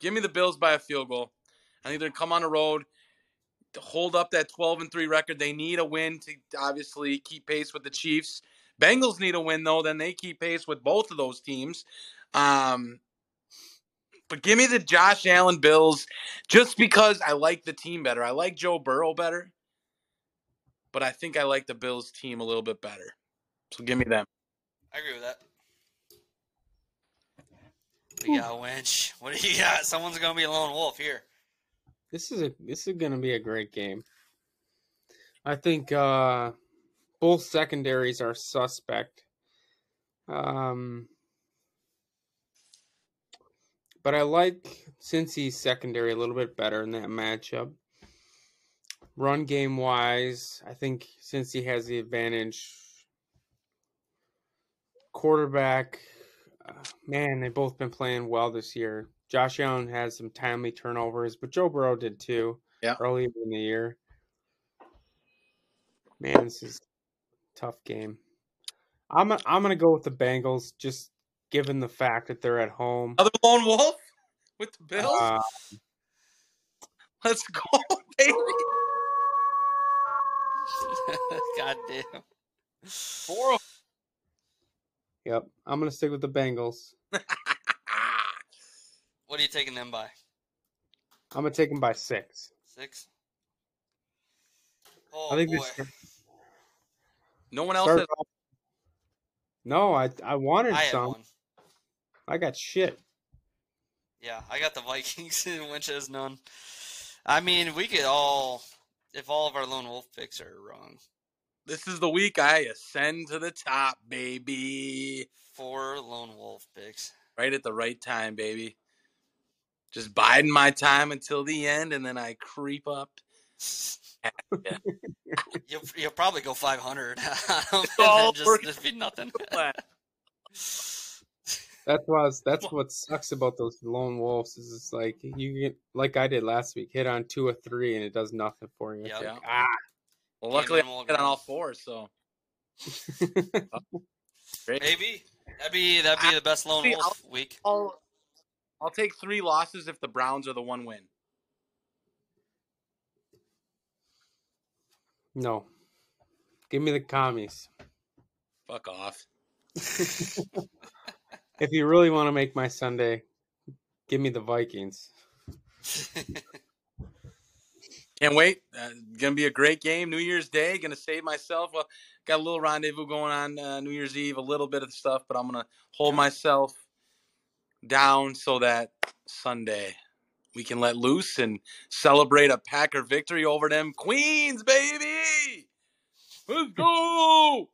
Speaker 11: Give me the Bills by a field goal. I think they're gonna come on the road, to hold up that 12 and 3 record. They need a win to obviously keep pace with the Chiefs. Bengals need a win though, then they keep pace with both of those teams. Um, but give me the Josh Allen Bills just because I like the team better. I like Joe Burrow better, but I think I like the Bills team a little bit better. So give me them.
Speaker 10: I agree with that. We got Winch. What do you got? Someone's gonna be a lone wolf here.
Speaker 12: This is a this is going to be a great game. I think uh, both secondaries are suspect. Um, but I like Cincy's secondary a little bit better in that matchup. Run game wise, I think Cincy has the advantage. Quarterback, man, they've both been playing well this year. Josh Allen has some timely turnovers, but Joe Burrow did too.
Speaker 11: Yeah.
Speaker 12: Earlier in the year. Man, this is a tough game. I'm i I'm gonna go with the Bengals, just given the fact that they're at home.
Speaker 11: Other lone wolf with the Bills.
Speaker 12: Uh,
Speaker 11: Let's go, baby.
Speaker 10: God damn.
Speaker 11: Four. Of-
Speaker 12: yep, I'm gonna stick with the Bengals.
Speaker 10: What are you taking them by?
Speaker 12: I'm gonna take them by six.
Speaker 10: Six. Oh
Speaker 12: I think oh,
Speaker 10: boy.
Speaker 12: this.
Speaker 11: No one else
Speaker 12: start
Speaker 11: has.
Speaker 12: No, I I wanted
Speaker 10: I
Speaker 12: some.
Speaker 10: one.
Speaker 12: I got shit.
Speaker 10: Yeah, I got the Vikings and Winch has none. I mean, we could all, if all of our lone wolf picks are wrong,
Speaker 11: This is the week I ascend to the top, baby.
Speaker 10: four lone wolf picks.
Speaker 11: Right at the right time, baby. Just biding my time until the end, and then I creep up.
Speaker 10: You'll, you'll probably go 500. and
Speaker 11: all
Speaker 10: just,
Speaker 11: working
Speaker 10: just be nothing.
Speaker 12: That's what that's what sucks about those lone wolves is it's like you get like I did last week, hit on two or three and it does nothing for you. It's
Speaker 10: Yep.
Speaker 12: like, ah,
Speaker 11: Well, luckily I
Speaker 10: animal
Speaker 11: hit on all four, so.
Speaker 10: Maybe that'd be that'd be ah, the best lone
Speaker 11: See,
Speaker 10: wolf week.
Speaker 11: I'll, I'll take three losses if the Browns are the one win.
Speaker 12: no. Give me the commies.
Speaker 11: Fuck off.
Speaker 12: If you really want to make my Sunday, give me the Vikings.
Speaker 11: Can't wait. Uh, gonna be a great game. New Year's Day. Gonna save myself. Well, got a little rendezvous going on uh, New Year's Eve. A little bit of stuff, but I'm gonna hold myself down so that Sunday we can let loose and celebrate a Packer victory over them Queens, baby. Let's go.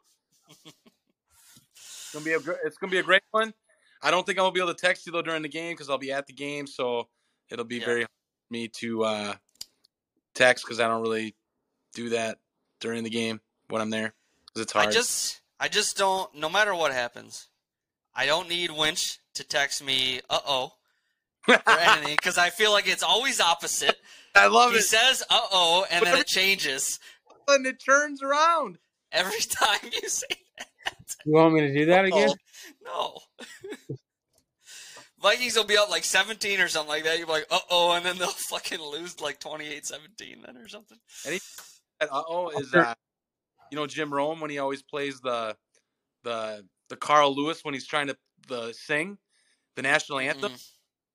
Speaker 11: it's gonna be a it's gonna be a great one. I don't think I'm gonna be able to text you though during the game because I'll be at the game, so it'll be
Speaker 10: Yeah.
Speaker 11: very hard for me to uh, text because I don't really do that during the game when I'm there because it's hard.
Speaker 10: I just I just don't. No matter what happens, I don't need Winch to text me. Uh oh. or anything because I feel like it's always opposite.
Speaker 11: I love
Speaker 10: he
Speaker 11: it.
Speaker 10: says "uh oh" and then it changes
Speaker 11: and it turns around.
Speaker 10: every time you say that.
Speaker 12: You want me to do that again?
Speaker 10: no. Vikings will be up like 17 or something like that. You'll be like, uh oh, and then they'll fucking lose like 28 17 then or something.
Speaker 11: And uh oh is uh, you know Jim Rome when he always plays the the the Carl Lewis when he's trying to the sing the national anthem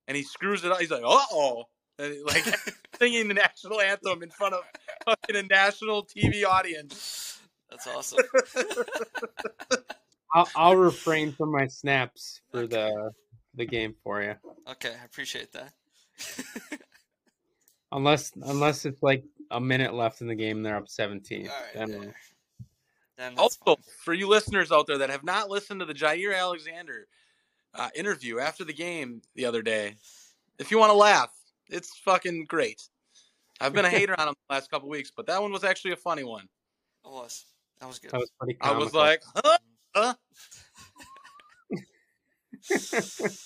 Speaker 11: and he screws it up. He's like, uh oh, like singing the national anthem in front of fucking a national TV audience.
Speaker 10: That's awesome.
Speaker 12: I'll, I'll refrain from my snaps for the the game for you,
Speaker 10: Okay, I appreciate that.
Speaker 12: unless unless it's like a minute left in the game, and they're up seventeen. then, uh,
Speaker 10: Then that's
Speaker 11: Also, for you listeners out there that have not listened to the Jaire Alexander uh, interview after the game the other day, if you want to laugh, it's fucking great. I've been a hater on him the last couple weeks, but that one was actually a funny one.
Speaker 10: It was. That was good.
Speaker 12: that was pretty.
Speaker 11: I was like, huh? huh?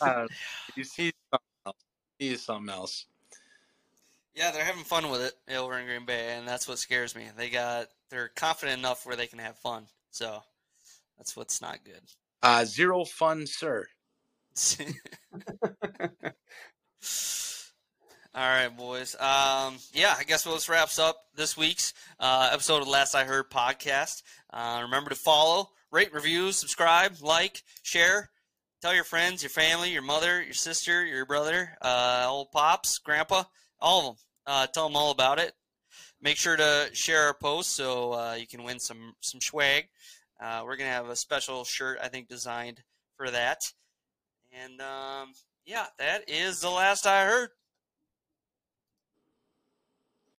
Speaker 11: Uh, he's, he's, something else. he's something else.
Speaker 10: Yeah, they're having fun with it over in Green Bay, and that's what scares me. They got they're confident enough where they can have fun. So that's what's not good.
Speaker 11: Uh, zero fun, sir.
Speaker 10: All right, boys. Um, yeah, I guess well, this wraps up this week's uh, episode of Last I Heard podcast. Uh, remember to follow, rate, review, subscribe, like, share. Tell your friends, your family, your mother, your sister, your brother, uh, old pops, grandpa, all of them. Uh, tell them all about it. Make sure to share our post so uh, you can win some some swag. Uh, we're gonna have a special shirt I think designed for that. And um, Yeah, that is the last I heard.